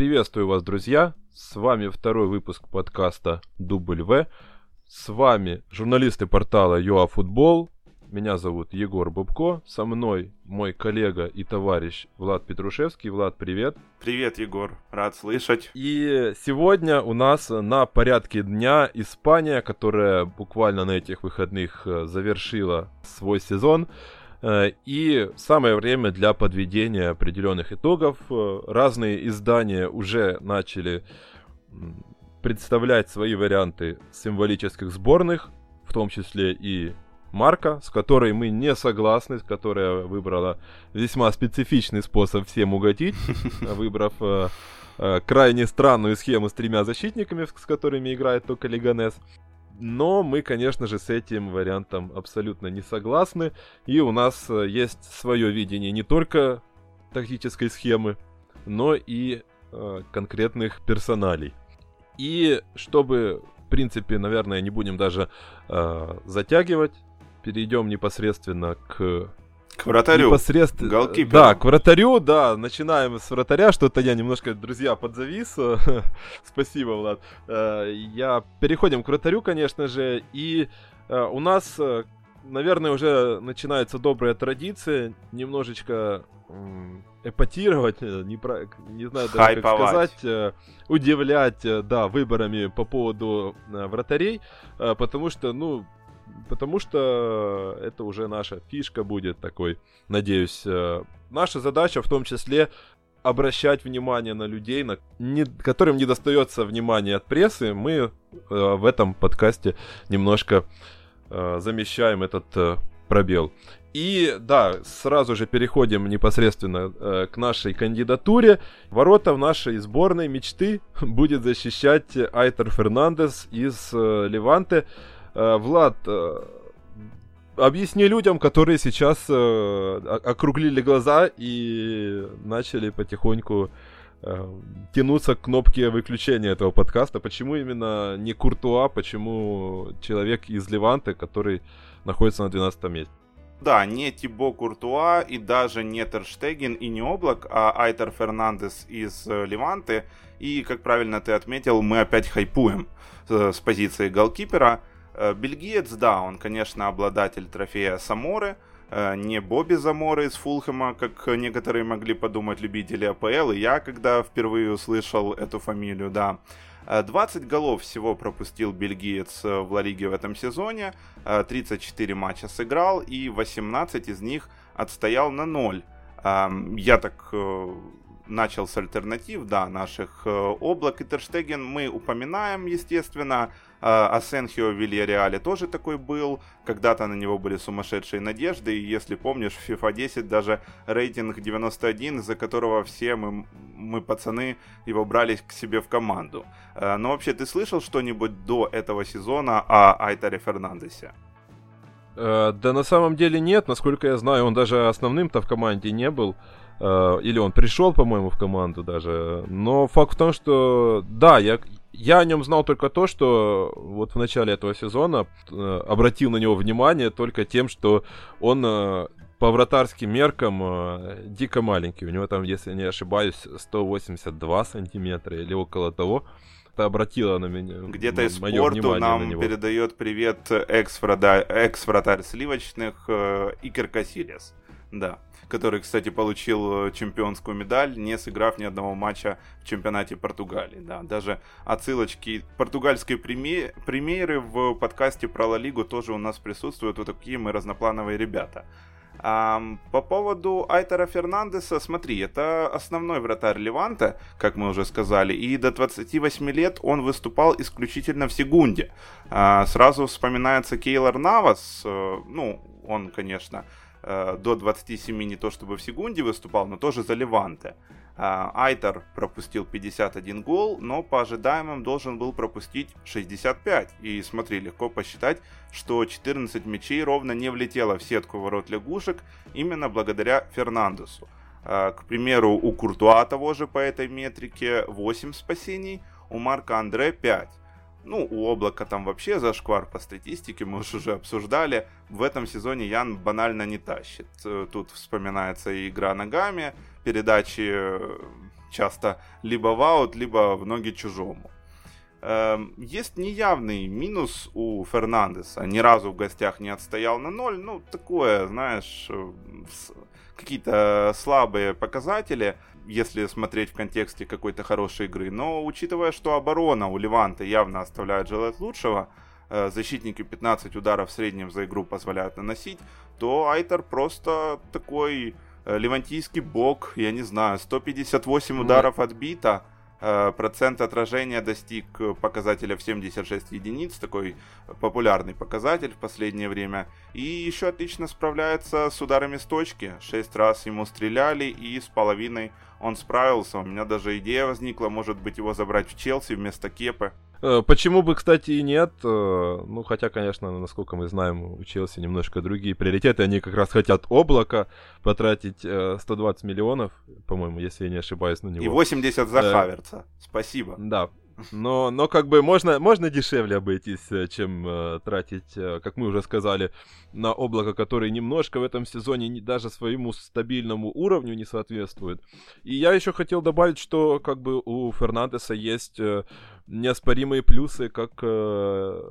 Приветствую вас, друзья! С вами второй выпуск подкаста Дубль В. С вами журналисты портала ЮАФутбол. Меня зовут Егор Бубко. Со мной мой коллега и товарищ Влад Петрушевский. Влад, привет. Привет, Егор. Рад слышать. И сегодня у нас на порядке дня Испания, которая буквально на этих выходных э, завершила свой сезон. Э, и самое время для подведения определенных итогов. Э, разные издания уже начали представлять свои варианты символических сборных, в том числе и Марка, с которой мы не согласны, с которой выбрала весьма специфичный способ всем угодить, выбрав э, крайне странную схему с тремя защитниками, с которыми играет только Лиганес. Но мы, конечно же, с этим вариантом абсолютно не согласны. И у нас э, есть свое видение не только тактической схемы, но и э, конкретных персоналей. И чтобы, в принципе, наверное, не будем даже э, затягивать, перейдем непосредственно к к вратарю. Непосредственно. Голкиперу. Да, к вратарю, да. Начинаем с вратаря. Что-то я немножко, друзья, подзавис. Спасибо, Влад. Э, я переходим к вратарю, конечно же. И э, у нас, э, наверное, уже начинается добрая традиция. Немножечко эпатировать, не, про, не знаю даже как сказать, удивлять, да, выборами по поводу вратарей, потому что, ну, потому что это уже наша фишка будет такой, надеюсь. Э, наша задача в том числе обращать внимание на людей, на, не, которым не достается внимания от прессы. Мы э, в этом подкасте немножко э, замещаем этот э, пробел. И да, сразу же переходим непосредственно э, к нашей кандидатуре. Ворота в нашей сборной мечты будет защищать Айтер Фернандес из э, Леванте. Влад, э, объясни людям, которые сейчас э, округлили глаза и начали потихоньку тянуться к кнопке выключения этого подкаста. Почему именно не Куртуа, почему человек из Леванты, который находится на 12 месте? Да, не Тибо Куртуа и даже не Терштеген и не Облак, а Айтер Фернандес из Леванты. И, как правильно ты отметил, мы опять хайпуем с позиции голкипера. Э, бельгиец, да, он, конечно, обладатель трофея Саморы, э, не Бобби Заморы из Фулхэма, как некоторые могли подумать любители АПЛ, и я, когда впервые услышал эту фамилию, да. 20 э, голов всего пропустил бельгиец в Ла Лиге в этом сезоне, 34 матча сыграл, и 18 из них отстоял на 0. Эм, я так начал с альтернатив, да, наших облак и Терштеген мы упоминаем, естественно, Асенхио в Вильяреале тоже такой был. Когда-то на него были сумасшедшие надежды. И если помнишь, в FIFA 10 даже рейтинг 91, из-за которого все мы, мы, пацаны, его брали к себе в команду. А, но вообще, ты слышал что-нибудь до этого сезона о Айтаре Фернандесе? Э, да на самом деле нет, насколько я знаю, он даже основным-то в команде не был. Э, или он пришел, по-моему, в команду даже. Но факт в том, что да, я, я о нем знал только то, что вот в начале этого сезона э, обратил на него внимание только тем, что он э, по вратарским меркам э, дико маленький. У него там, если не ошибаюсь, 182 сантиметра или около того. Это обратило на меня Где-то из спорту нам на передает привет экс-вратарь, экс-вратарь сливочных э, Икер Касилес. Да который, кстати, получил э, чемпионскую медаль, не сыграв ни одного матча в чемпионате Португалии. Да. Даже отсылочки португальской премьеры в подкасте про Ла Лигу тоже у нас присутствуют. Вот такие мы разноплановые ребята. По поводу Айтера Фернандеса, смотри, это основной вратарь Леванта, как мы уже сказали, и до 28 лет он выступал исключительно в Сегунде. А, сразу вспоминается Кейлор Навас, э, ну, он, конечно, э, до 27 не то чтобы в секунде выступал, но тоже за Леванте. Э, Айтер пропустил 51 гол, но по ожидаемым должен был пропустить 65. И смотри, легко посчитать, что 14 мячей ровно не влетело в сетку ворот лягушек именно благодаря Фернандесу. Э, к примеру, у Куртуа того же по этой метрике 8 спасений, у Марка Андре 5. Ну, у облака там вообще зашквар по статистике, мы уже обсуждали. В этом сезоне Ян банально не тащит. Э, тут вспоминается и игра ногами, передачи часто либо в аут, либо в ноги чужому. Эм, есть неявный минус у Фернандеса. Ни разу в гостях не отстоял на ноль. Ну, такое, знаешь, э, какие-то слабые показатели, если смотреть в контексте какой-то хорошей игры. Но учитывая, что оборона у Леванта явно оставляет желать лучшего, э, защитники 15 ударов в среднем за игру позволяют наносить, то Айтер просто такой э, левантийский бог, я не знаю, 158 ударов отбито, Э, процент отражения достиг показателя в 76 единиц, такой популярный показатель в последнее время. И еще отлично справляется с ударами с точки. Шесть раз ему стреляли и с половиной он справился. У меня даже идея возникла, может быть, его забрать в Челси вместо Кепы. Э, почему бы, кстати, и нет? Э, ну, хотя, конечно, насколько мы знаем, у Челси немножко другие приоритеты. Они как раз хотят облако потратить 120 миллионов, по-моему, если я не ошибаюсь, на него. И 80 за Хаверца. Спасибо. Да, но, но как бы можно, можно дешевле обойтись, э, чем э, тратить, э, как мы уже сказали, на облако, которое немножко в этом сезоне не, даже своему стабильному уровню не соответствует. И я еще хотел добавить, что как бы у Фернандеса есть э, неоспоримые плюсы, как э,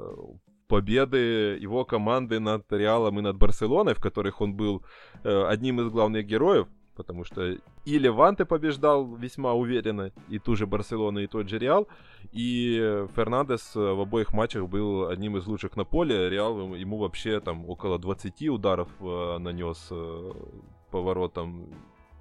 победы его команды над Реалом и над Барселоной, в которых он был э, одним из главных героев потому что и Леванте побеждал весьма уверенно, и ту же Барселону, и тот же Реал, и Фернандес в обоих матчах был одним из лучших на поле, Реал ему вообще там около 20 ударов э, нанес э, поворотом,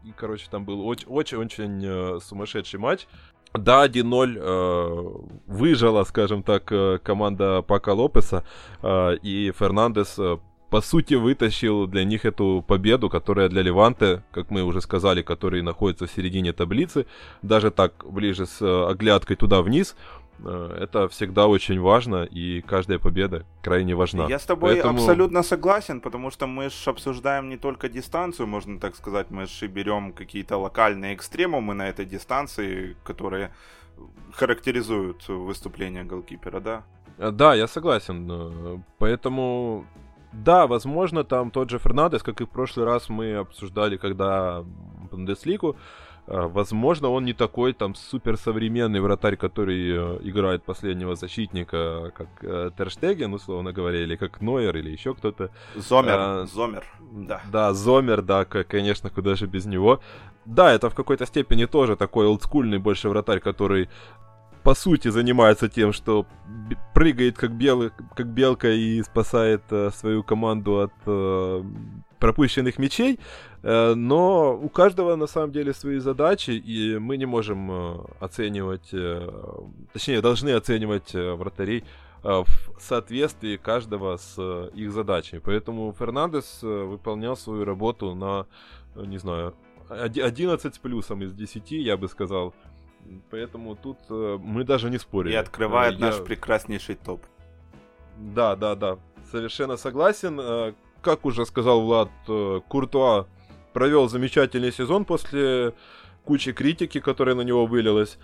и, короче, там был очень-очень э, сумасшедший матч. Да, 1-0 э, выжила, скажем так, э, команда Пака Лопеса, э, и Фернандес э, по сути, вытащил для них эту победу, которая для Леванте, как мы уже сказали, который находится в середине таблицы, даже так ближе с э, оглядкой туда вниз, э, это всегда очень важно, и каждая победа крайне важна. Я с тобой Поэтому... абсолютно согласен, потому что мы же обсуждаем не только дистанцию, можно так сказать, мы же берем какие-то локальные экстремумы на этой дистанции, которые характеризуют выступление голкипера, да? Э, да, я согласен. Поэтому да, возможно, там тот же Фернандес, как и в прошлый раз мы обсуждали, когда Бундеслигу, э, возможно, он не такой там суперсовременный вратарь, который э, играет последнего защитника, как э, Терштеген, условно говоря, или как Нойер, или еще кто-то. Зомер, а, Зомер, да. Да, Зомер, да, конечно, куда же без него. Да, это в какой-то степени тоже такой олдскульный больше вратарь, который по сути занимается тем, что прыгает как, белый, как белка и спасает э, свою команду от э, пропущенных мячей, э, но у каждого на самом деле свои задачи, и мы не можем э, оценивать, э, точнее должны оценивать э, вратарей э, в соответствии каждого с э, их задачей. Поэтому Фернандес э, выполнял свою работу на, не знаю, 11 с плюсом из 10, я бы сказал. Поэтому тут э, мы даже не спорим. И открывает э, наш прекраснейший топ. Да, да, да. Совершенно согласен. Э, как уже сказал Влад, Куртуа провел замечательный сезон после кучи критики, которая на него вылилась.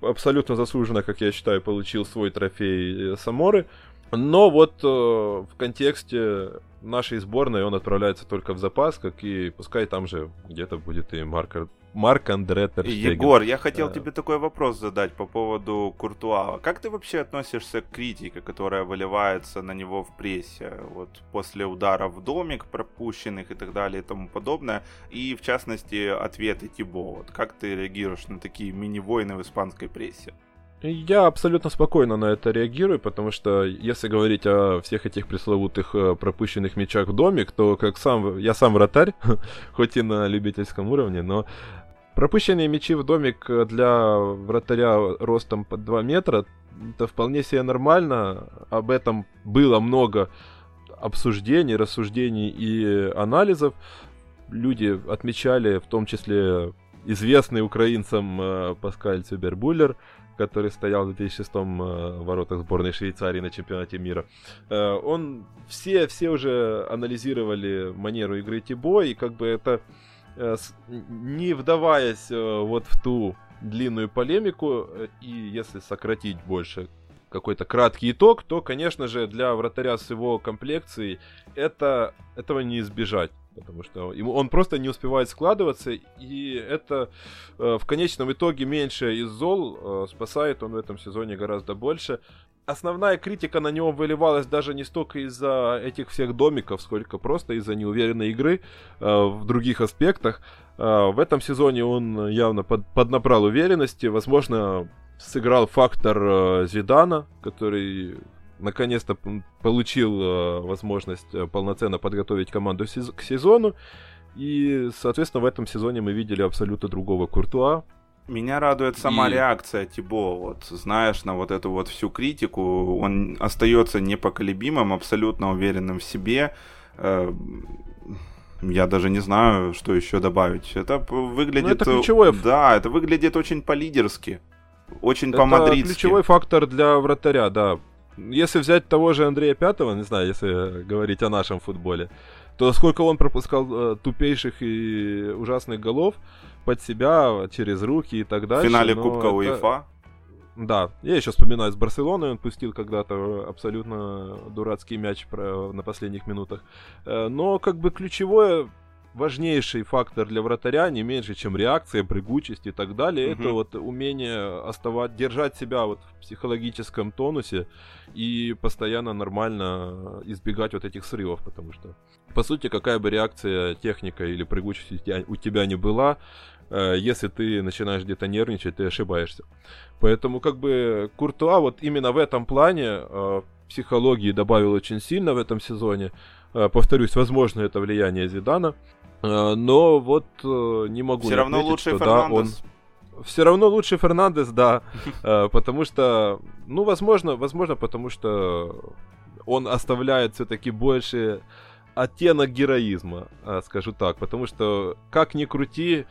Абсолютно заслуженно, как я считаю, получил свой трофей Саморы. Но вот э, в контексте нашей сборной он отправляется только в запас, как и пускай там же где-то будет и Марк, Марк Андре Терштеген. Егор, я хотел а... тебе такой вопрос задать по поводу Куртуа. Как ты вообще относишься к критике, которая выливается на него в прессе? Вот после удара в домик пропущенных и так далее и тому подобное. И в частности ответы Тибо. Вот как ты реагируешь на такие мини-войны в испанской прессе? Я абсолютно спокойно на это реагирую, потому что если говорить о всех этих пресловутых э, пропущенных мячах в домик, то как сам я сам вратарь, хоть и на любительском уровне, но пропущенные мячи в домик для вратаря ростом под 2 метра, это вполне себе нормально. Об этом было много обсуждений, рассуждений и анализов. Люди отмечали, в том числе известный украинцам э, Паскаль Цюбербуллер, который стоял в 2006 э, воротах сборной Швейцарии на чемпионате мира. Э, он все, все уже анализировали манеру игры Тибо, и как бы это э, не вдаваясь э, вот в ту длинную полемику, э, и если сократить больше какой-то краткий итог, то, конечно же, для вратаря с его комплекцией это, этого не избежать. потому что ему, он просто не успевает складываться, и это э, в конечном итоге меньше из зол, э, спасает он в этом сезоне гораздо больше. Основная критика на него выливалась даже не столько из-за этих всех домиков, сколько просто из-за неуверенной игры э, в других аспектах. Э, в этом сезоне он явно под, поднабрал уверенности, возможно, сыграл фактор э, Зидана, который наконец-то получил э, возможность э, полноценно подготовить команду к сезону. И, соответственно, в этом сезоне мы видели абсолютно другого Куртуа. Меня радует сама и... реакция Тибо, вот знаешь, на вот эту вот всю критику. Он остается непоколебимым, абсолютно уверенным в себе. Э, я даже не знаю, что еще добавить. Это выглядит... Ну, это ключевой... Да, это выглядит очень по-лидерски. Очень по-мадридски. Это ключевой фактор для вратаря, да если взять того же Андрея Пятого, не знаю, если говорить о нашем футболе, то сколько он пропускал э, тупейших и ужасных голов под себя, через руки и так далее. В финале Кубка это... УЕФА. Да, я еще вспоминаю с Барселоной, он пустил когда-то абсолютно дурацкий мяч на последних минутах. Э, но как бы ключевое важнейший фактор для вратаря, не меньше, чем реакция, прыгучесть и так далее, угу. это вот умение оставать, держать себя вот в психологическом тонусе и постоянно нормально избегать вот этих срывов, потому что, по сути, какая бы реакция техника или прыгучесть у тебя, не была, если ты начинаешь где-то нервничать, ты ошибаешься. Поэтому как бы Куртуа вот именно в этом плане э, психологии добавил очень сильно в этом сезоне. Э, повторюсь, возможно, это влияние Зидана. Э, но вот э, не могу Все равно отметить, лучше что, Фернандес. Да, он... Все равно лучше Фернандес, да. Э, потому что, ну, возможно, возможно, потому что он оставляет все-таки больше оттенок героизма, скажу так. Потому что, как ни крути,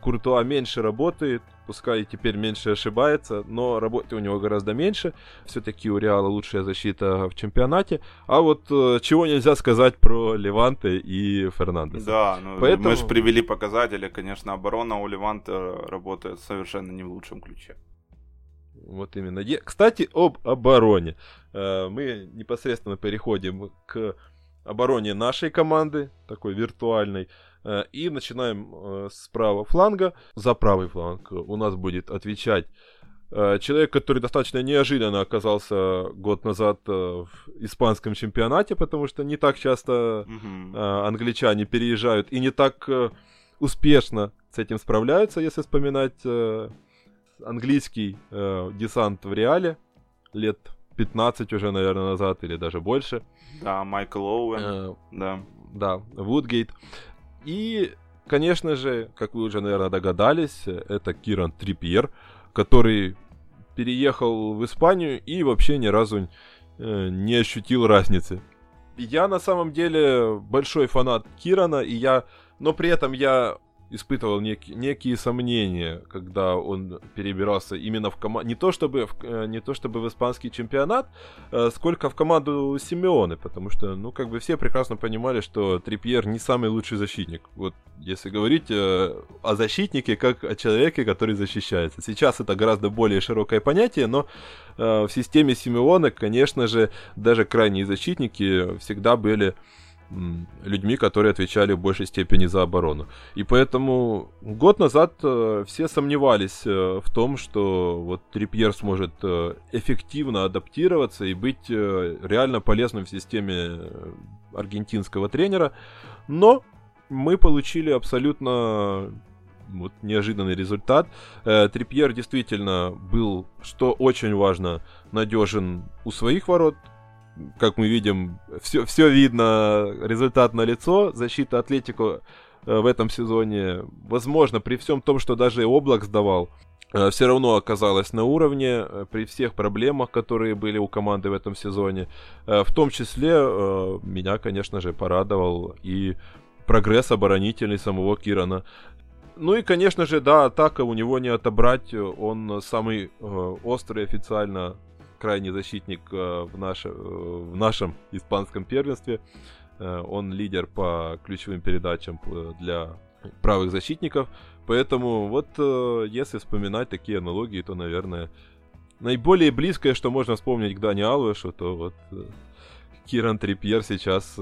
Куртуа меньше работает, пускай теперь меньше ошибается, но работы у него гораздо меньше. Все-таки у Реала лучшая защита в чемпионате. А вот э, чего нельзя сказать про Леванте и Фернандеса. Да, ну, Поэтому... мы же привели показатели, конечно, оборона у Леванта работает совершенно не в лучшем ключе. Вот именно. Кстати, об обороне. Э, мы непосредственно переходим к обороне нашей команды, такой виртуальной. Э, и начинаем э, с правого фланга. За правый фланг у нас будет отвечать э, человек, который достаточно неожиданно оказался год назад в испанском чемпионате, потому что не так часто англичане переезжают и не так успешно с этим справляются, если вспоминать английский десант в Реале лет 15 уже, наверное, назад или даже больше. Да, Майкл Оуэн, э, да. Да, Вудгейт. И, конечно же, как вы уже, наверное, догадались, это Киран Трипьер, который переехал в Испанию и вообще ни разу э, не ощутил разницы. Я на самом деле большой фанат Кирана, и я, но при этом я испытывал нек- некие сомнения, когда он перебирался именно в команду, не то чтобы э, не то чтобы в испанский чемпионат, э, сколько в команду Симеоны, потому что, ну, как бы все прекрасно понимали, что Трипьер не самый лучший защитник. Вот если говорить э, о защитнике как о человеке, который защищается. Сейчас это гораздо более широкое понятие, но в системе Симеона, конечно же, даже крайние защитники всегда были людьми, которые отвечали в большей степени за оборону. И поэтому год назад э, все сомневались э, в том, что вот Трипьер сможет э, эффективно адаптироваться и быть реально полезным в системе аргентинского тренера. Но мы получили абсолютно вот неожиданный результат. Трипьер действительно был, что очень важно, надежен у своих ворот, как мы видим, все, все видно, результат на лицо. Защита Атлетико э, в этом сезоне, возможно, при всем том, что даже Облак сдавал, э, все равно оказалась на уровне э, при всех проблемах, которые были у команды в этом сезоне. В том числе меня, конечно же, порадовал и прогресс оборонительный самого Кирана. Ну и, конечно же, да, атака у него не отобрать. Он самый острый официально крайний защитник э, в, наше, э, в нашем испанском первенстве. Э, он лидер по ключевым передачам для правых защитников. Поэтому вот если вспоминать такие аналогии, то, наверное, наиболее близкое, что можно вспомнить к Дани Алвешу, то вот Киран Трипьер сейчас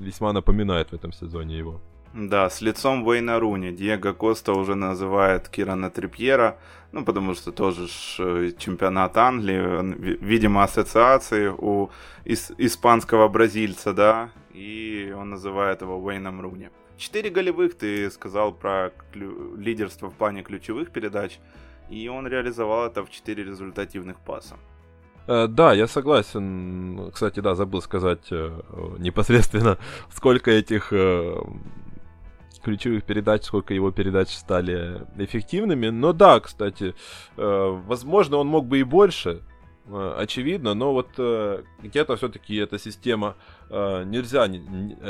весьма напоминает в этом сезоне его. Да, с лицом Вейна Руни. Диего Коста уже называет Кирана Трипьера, ну, потому что тоже э, чемпионат Англии, видимо, ассоциации у ис- испанского бразильца, да, и он называет его Вейном Руни. Четыре голевых ты сказал про клю- лидерство в плане ключевых передач, и он реализовал это в четыре результативных паса. Э, да, я согласен. Кстати, да, забыл сказать э, непосредственно, сколько этих ключевых передач, сколько его передач стали эффективными. Но да, кстати, э, возможно, он мог бы и больше, э, очевидно, но вот э, где-то все-таки эта система, нельзя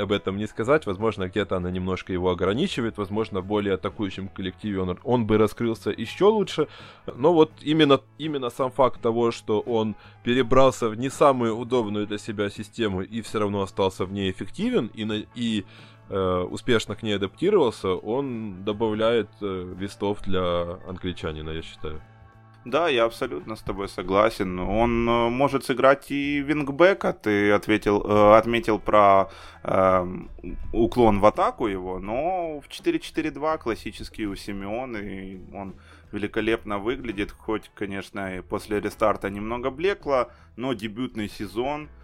об этом не сказать, возможно, где-то она немножко его ограничивает, возможно, в более атакующем коллективе он, он бы раскрылся еще лучше, но вот именно, именно сам факт того, что он перебрался в не самую удобную для себя систему и все равно остался в ней эффективен и, на, и успешно к ней адаптировался, он добавляет э, вестов для англичанина, я считаю. Да, я абсолютно с тобой согласен. Он э, может сыграть и вингбека. Ты ответил, э, отметил про э, уклон в атаку его, но в 4-4-2 классический у Симеона, и он великолепно выглядит, хоть, конечно, и после рестарта немного блекло, но дебютный сезон –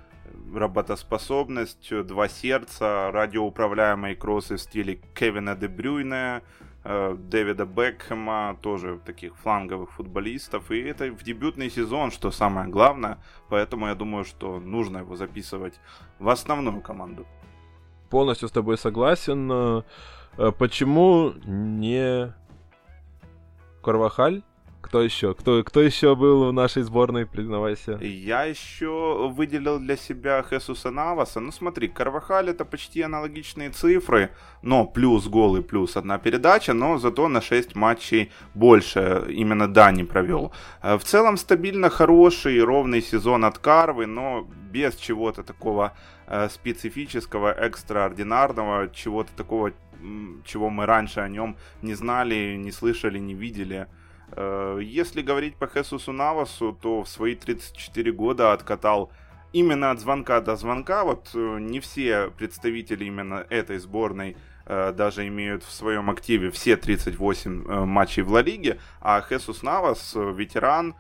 работоспособность, два сердца, радиоуправляемые кроссы в стиле Кевина Де Брюйна, э, Дэвида Бекхэма, тоже таких фланговых футболистов. И это в дебютный сезон, что самое главное. Поэтому я думаю, что нужно его записывать в основную команду. Полностью с тобой согласен. Э, почему не Карвахаль? Кто еще? Кто, кто еще был в нашей сборной, признавайся? Я еще выделил для себя Хесуса Наваса. Ну смотри, Карвахаль это почти аналогичные цифры, но плюс гол и плюс одна передача, но зато на 6 матчей больше именно Дани провел. Э, в целом стабильно хороший ровный сезон от Карвы, но без чего-то такого э, специфического, экстраординарного, чего-то такого, чего мы раньше о нем не знали, не слышали, не видели. Э, если говорить по Хесусу Навасу, то в свои 34 года откатал именно от звонка до звонка. Вот э, не все представители именно этой сборной даже имеют в своем активе все 38 э, матчей в Ла Лиге, а Хесус Навас, э, ветеран,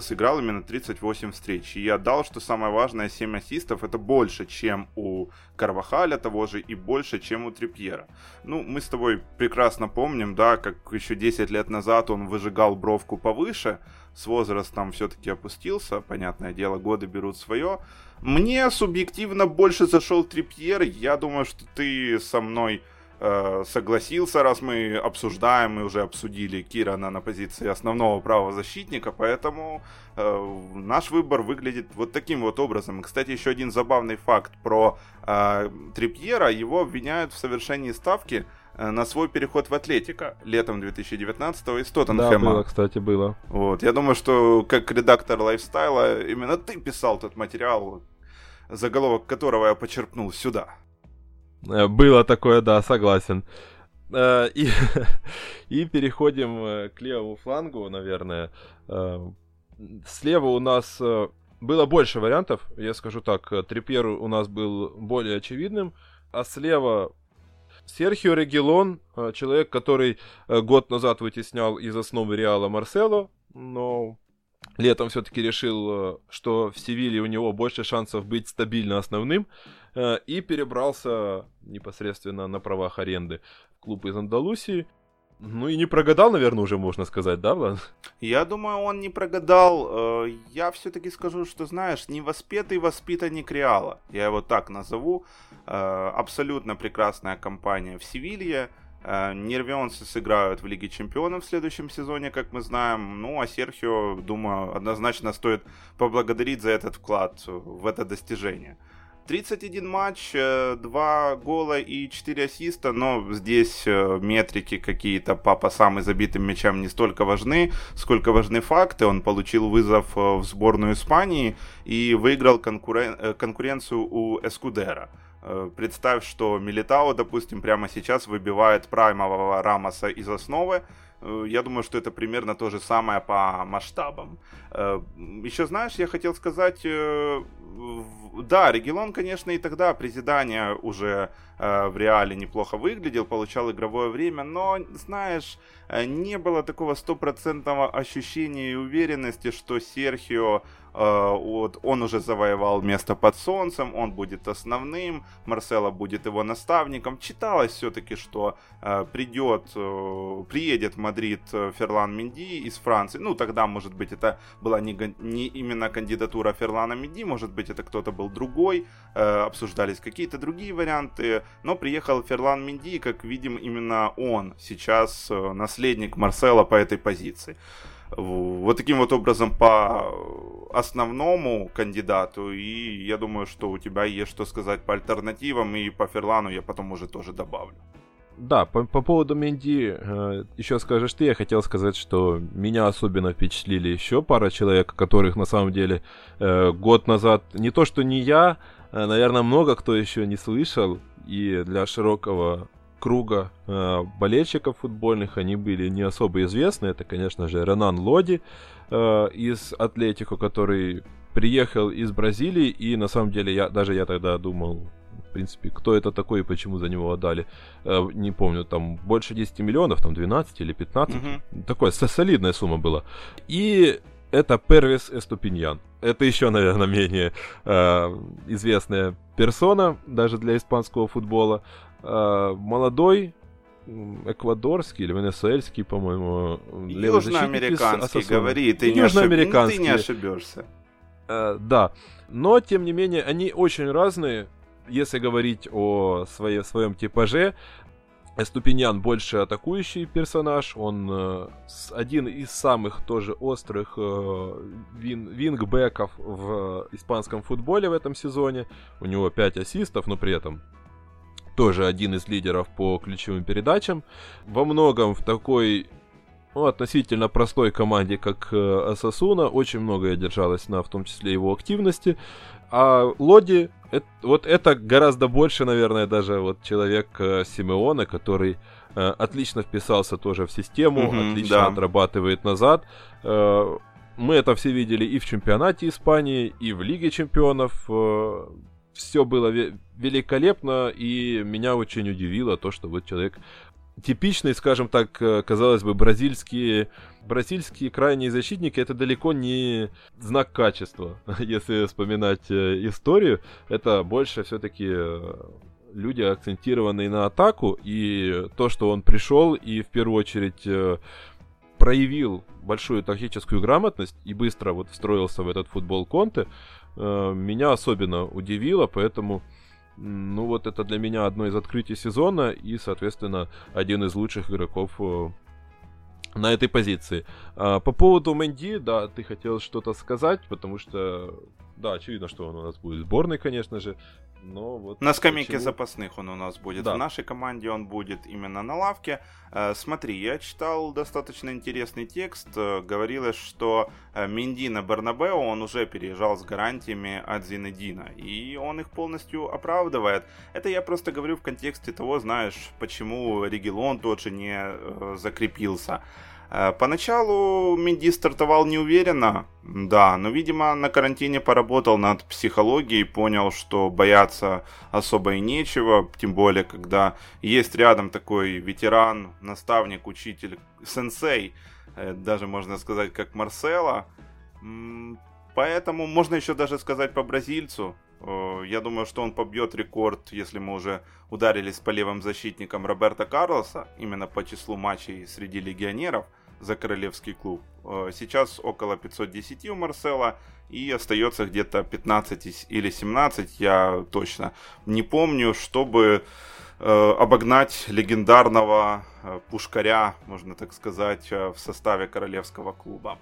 сыграл именно 38 встреч. И отдал, что самое важное, 7 ассистов, это больше, чем у Карвахаля того же, и больше, чем у Трипьера. Ну, мы с тобой прекрасно помним, да, как еще 10 лет назад он выжигал бровку повыше, с возрастом все-таки опустился, понятное дело, годы берут свое. Мне субъективно больше зашел Трипьер, я думаю, что ты со мной Э, согласился, раз мы обсуждаем, мы уже обсудили Кирана на позиции основного правозащитника, поэтому э, наш выбор выглядит вот таким вот образом. И, кстати, еще один забавный факт про э, Трипьера. Его обвиняют в совершении ставки э, на свой переход в Атлетика летом 2019 из Тоттенхэма. Да, было, кстати, было. Вот, я думаю, что как редактор лайфстайла именно ты писал тот материал, заголовок которого я почерпнул сюда. Э, было такое, да, согласен. Э, и, и переходим э, к левому флангу, наверное. Слева у нас было больше вариантов, я скажу так. Трипьер у нас был более очевидным, а слева Серхио Регилон, человек, который год назад вытеснял из основы Реала Марсело, но летом все-таки решил, что в Севиле у него больше шансов быть стабильно основным. Э, и перебрался непосредственно на правах аренды в клуб из Андалусии. Ну и не прогадал, наверное, уже можно сказать, да, Влад? Я думаю, он не прогадал. Э, я все-таки скажу, что, знаешь, невоспетый воспитанник Реала. Я его так назову. Э, абсолютно прекрасная компания в Севилье. Нервионцы сыграют в Лиге Чемпионов в следующем сезоне, как мы знаем. Ну, а Серхио, думаю, однозначно стоит поблагодарить за этот вклад в это достижение. 31 матч, 2 гола и 4 ассиста, но здесь э, метрики какие-то по, самым забитым мячам не столько важны, сколько важны факты. Он получил вызов э, в сборную Испании и выиграл конкурен... Э, конкуренцию у Эскудера. Э, представь, что Милитао, допустим, прямо сейчас выбивает праймового Рамоса из основы. Э, я думаю, что это примерно то же самое по масштабам. Э, Еще знаешь, я хотел сказать, да, Регелон, конечно, и тогда при уже в реале неплохо выглядел, получал игровое время, но, знаешь, не было такого стопроцентного ощущения и уверенности, что Серхио Э, вот, он уже завоевал место под солнцем, он будет основным, Марсело будет его наставником. Читалось все-таки, что э, придет, э, приедет в Мадрид э, Ферлан Менди из Франции. Ну, тогда, может быть, это была не, не именно кандидатура Ферлана Менди, может быть, это кто-то был другой, э, обсуждались какие-то другие варианты, но приехал Ферлан Менди, как видим, именно он сейчас э, наследник Марсела по этой позиции. Вот таким вот образом по основному кандидату, и я думаю, что у тебя есть что сказать по альтернативам, и по Ферлану я потом уже тоже добавлю. Да, по, по поводу Менди, э, еще скажешь ты, я хотел сказать, что меня особенно впечатлили еще пара человек, которых на самом деле э, год назад, не то что не я, э, наверное, много кто еще не слышал, и для широкого круга э, болельщиков футбольных, они были не особо известны. Это, конечно же, Ренан Лоди э, из Атлетико, который приехал из Бразилии, и на самом деле я даже я тогда думал, в принципе, кто это такой и почему за него отдали. Э, не помню, там больше 10 миллионов, там 12 или 15. Mm-hmm. Такое солидная сумма была. И это Первис Эступиньян. Это еще, наверное, менее э, известная персона даже для испанского футбола. Э, молодой, эквадорский или венесуэльский, по-моему, Южноамериканский, говори, ты, не Южноамериканский. ты не ошибешься. Э, да, но, тем не менее, они очень разные, если говорить о своей, своем типаже. Ступинян больше атакующий персонаж, он э, один из самых тоже острых э, вин, вингбеков в испанском футболе в этом сезоне. У него 5 ассистов, но при этом тоже один из лидеров по ключевым передачам. Во многом в такой ну, относительно простой команде, как э, Асасуна, очень многое держалось на, в том числе, его активности. А Лоди, это, вот это гораздо больше, наверное, даже вот человек э, Симеона, который э, отлично вписался тоже в систему, mm-hmm, отлично да. отрабатывает назад. Э, мы это все видели и в чемпионате Испании, и в Лиге чемпионов. Э, все было великолепно, и меня очень удивило то, что вот человек типичный, скажем так, э, казалось бы, бразильские, бразильские крайние защитники это далеко не знак качества, если вспоминать э, историю. Это больше все-таки э, люди, акцентированные на атаку, и то, что он пришел и в первую очередь проявил большую тактическую грамотность и быстро вот встроился в этот футбол Конте, меня особенно удивило, поэтому ну вот это для меня одно из открытий сезона и, соответственно, один из лучших игроков э, на этой позиции. А, по поводу Мэнди, да, ты хотел что-то сказать, потому что, да, очевидно, что он у нас будет сборной, конечно же. Но вот на скамейке почему... запасных он у нас будет. Да. В нашей команде он будет именно на лавке. Э, смотри, я читал достаточно интересный текст. Э, говорилось, что э, Минди на Бернабео он уже переезжал с гарантиями от Зинедина. И он их полностью оправдывает. Это я просто говорю в контексте того, знаешь, почему Регелон тот же не закрепился. Э, поначалу Минди стартовал неуверенно, да, но, видимо, на карантине поработал над психологией, понял, что бояться особо и нечего, тем более, когда есть рядом такой ветеран, наставник, учитель, сенсей, э, даже можно сказать, как Марсела. Поэтому можно еще даже сказать по бразильцу. Э, я думаю, что он побьет рекорд, если мы уже ударились по левым защитникам Роберта Карлоса, именно по числу матчей среди легионеров – за королевский клуб. Э, сейчас около 510 у Марсела и остается где-то 15 или 17, я точно не помню, чтобы э, обогнать легендарного э, пушкаря, можно так сказать, в составе королевского клуба.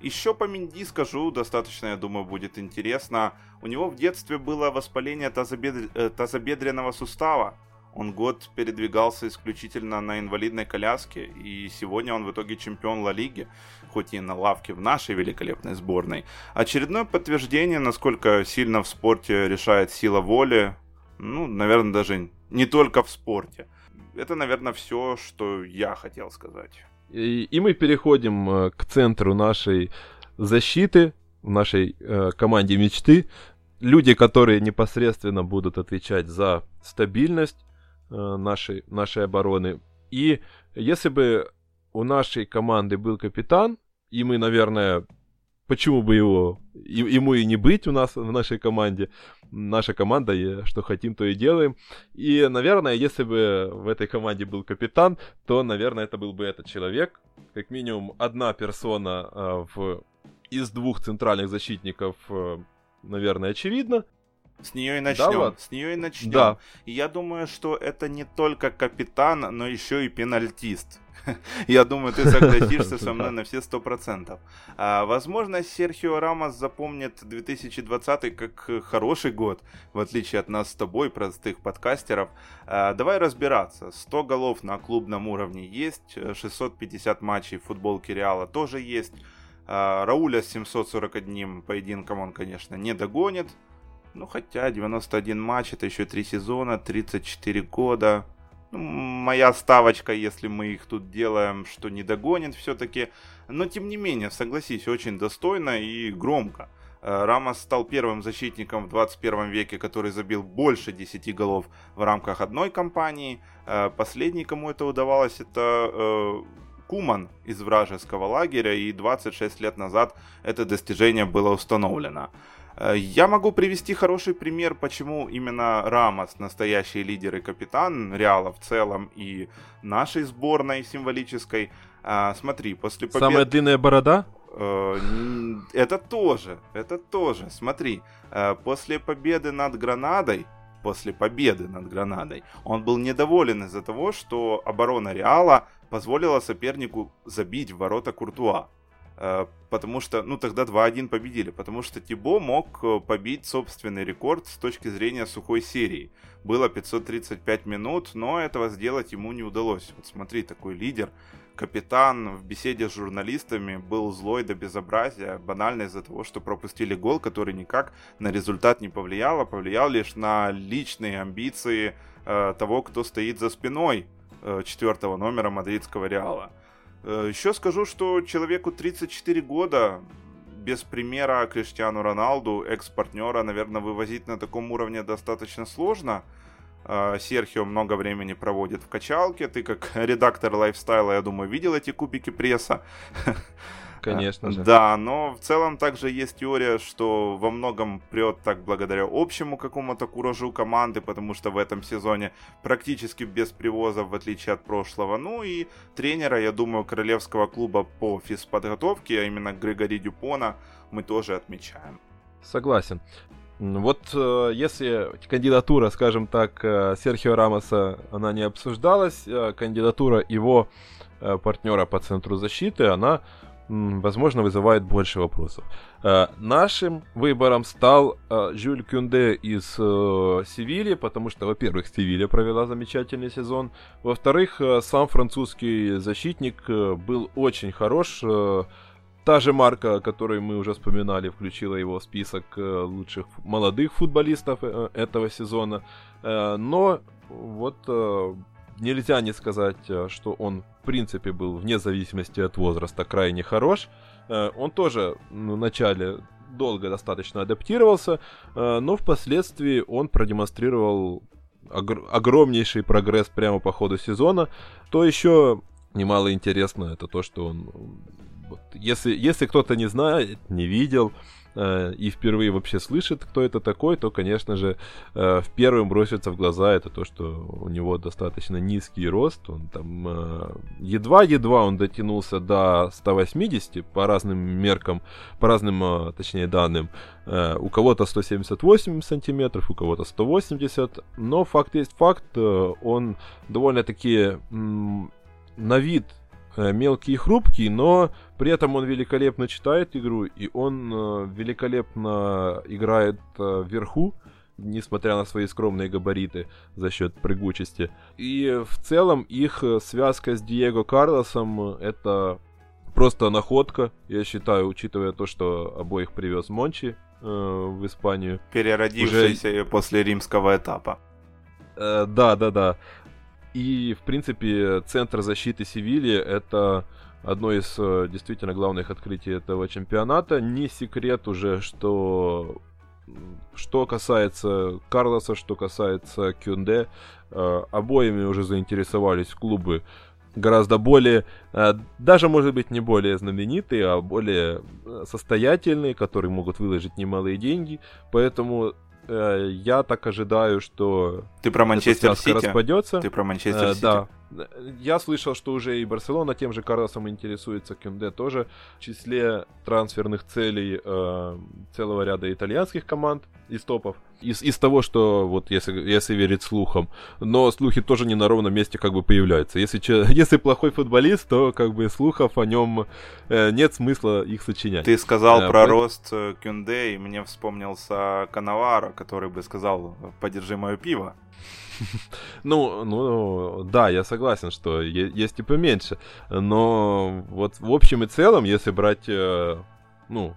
Еще по Минди скажу, достаточно, я думаю, будет интересно. У него в детстве было воспаление тазобедр... тазобедренного сустава. Он год передвигался исключительно на инвалидной коляске, и сегодня он в итоге чемпион Ла Лиги, хоть и на лавке в нашей великолепной сборной. Очередное подтверждение, насколько сильно в спорте решает сила воли, Ну, наверное, даже не только в спорте. Это, наверное, все, что я хотел сказать. И, и мы переходим э, к центру нашей защиты, в нашей э, команде мечты. Люди, которые непосредственно будут отвечать за стабильность нашей, нашей обороны. И если бы у нашей команды был капитан, и мы, наверное, почему бы его, ему и не быть у нас в нашей команде. Наша команда, что хотим, то и делаем. И, наверное, если бы в этой команде был капитан, то, наверное, это был бы этот человек. Как минимум одна персона э, в, из двух центральных защитников, э, наверное, очевидно. С нее и начнем. Да, Влад? С нее и начнем. Да. И я думаю, что это не только капитан, но еще и пенальтист. Я думаю, ты согласишься со мной на все сто процентов. А, возможно, Серхио Рамос запомнит 2020 как хороший год, в отличие от нас с тобой, простых подкастеров. А, давай разбираться. 100 голов на клубном уровне есть, 650 матчей в футболке Реала тоже есть. А, Рауля с 741 поединком он, конечно, не догонит. Ну, хотя 91 матч, это еще 3 сезона, 34 года. Ну, моя ставочка, если мы их тут делаем, что не догонит все-таки. Но, тем не менее, согласись, очень достойно и громко. Э, Рамос стал первым защитником в 21 веке, который забил больше 10 голов в рамках одной кампании. Э, последний, кому это удавалось, это э, Куман из вражеского лагеря, и 26 лет назад это достижение было установлено. Э, я могу привести хороший пример, почему именно Рамос настоящий лидер и капитан Реала в целом и нашей сборной символической. Э, смотри, после победы... Самая длинная борода? Э, это тоже, это тоже. Смотри, после победы над Гранадой, после победы над Гранадой, он был недоволен из-за того, что оборона Реала позволила сопернику забить в ворота Куртуа. Э, потому что, ну, тогда 2-1 победили, потому что Тибо мог э, побить собственный рекорд с точки зрения сухой серии. Было 535 минут, но этого сделать ему не удалось. Вот смотри, такой лидер, капитан в беседе с журналистами был злой до безобразия, банально из-за того, что пропустили гол, который никак на результат не повлиял, а повлиял лишь на личные амбиции э, того, кто стоит за спиной э, четвертого номера мадридского Реала. Э, Еще скажу, что человеку 34 года, без примера Криштиану Роналду, экс-партнера, наверное, вывозить на таком уровне достаточно сложно. Э, Серхио много времени проводит в качалке. Ты как редактор лайфстайла, я думаю, видел эти кубики пресса. Конечно же. Да, но в целом также есть теория, что во многом прет так благодаря общему какому-то куражу команды, потому что в этом сезоне практически без привозов, в отличие от прошлого. Ну и тренера, я думаю, королевского клуба по физподготовке, а именно Григори Дюпона, мы тоже отмечаем. Согласен. Вот э, если кандидатура, скажем так, э, Серхио Рамоса, она не обсуждалась, э, кандидатура его партнера по центру защиты, она возможно, вызывает больше вопросов. Э, нашим выбором стал э, Жюль Кюнде из э, Севильи, потому что, во-первых, Севилья провела замечательный сезон, во-вторых, сам французский защитник был очень хорош. Та же марка, которую мы уже вспоминали, включила его в список лучших молодых футболистов этого сезона. Но вот нельзя не сказать, что он в принципе был вне зависимости от возраста крайне хорош. Э, он тоже ну, вначале долго достаточно адаптировался, э, но впоследствии он продемонстрировал огр- огромнейший прогресс прямо по ходу сезона. То еще немало интересно, это то, что он... Вот, если, если кто-то не знает, не видел, Э, и впервые вообще слышит, кто это такой, то, конечно же, э, в первым бросится в глаза это то, что у него достаточно низкий рост. Он там э, едва-едва он дотянулся до 180 по разным меркам, по разным, точнее, данным. У кого-то 178 сантиметров, у кого-то 180. Но факт есть факт, он довольно-таки на вид Э, мелкий и хрупкий, но при этом он великолепно читает игру, и он э, великолепно играет э, вверху, несмотря на свои скромные габариты за счет прыгучести. И в целом их связка с Диего Карлосом это просто находка, я считаю, учитывая то, что обоих привез Мончи в Испанию. Переродившийся Уже... после римского этапа. Э, да, да, да. И, в принципе, центр защиты Севильи это одно из э, действительно главных открытий этого чемпионата. Не секрет уже, что что касается Карлоса, что касается Кюнде, э, обоими уже заинтересовались клубы гораздо более, э, даже может быть не более знаменитые, а более состоятельные, которые могут выложить немалые деньги. Поэтому Э, я так ожидаю, что ты про Манчестер Сити распадется. Ты про Манчестер э, Сити. Да. Я слышал, что уже и Барселона тем же Карлосом интересуется, Кюнде тоже в числе трансферных целей э, целого ряда итальянских команд из топов. Из, из того, что вот если, если верить слухам. Но слухи тоже не на ровном месте как бы появляются. Если, если плохой футболист, то как бы слухов о нем э, нет смысла их сочинять. Ты сказал э, про поэтому... рост э, Кюнде, и мне вспомнился Канавара, который бы сказал «подержи мое пиво». Ну, ну, да, я согласен, что есть и поменьше. Но вот в общем и целом, если брать, э, ну,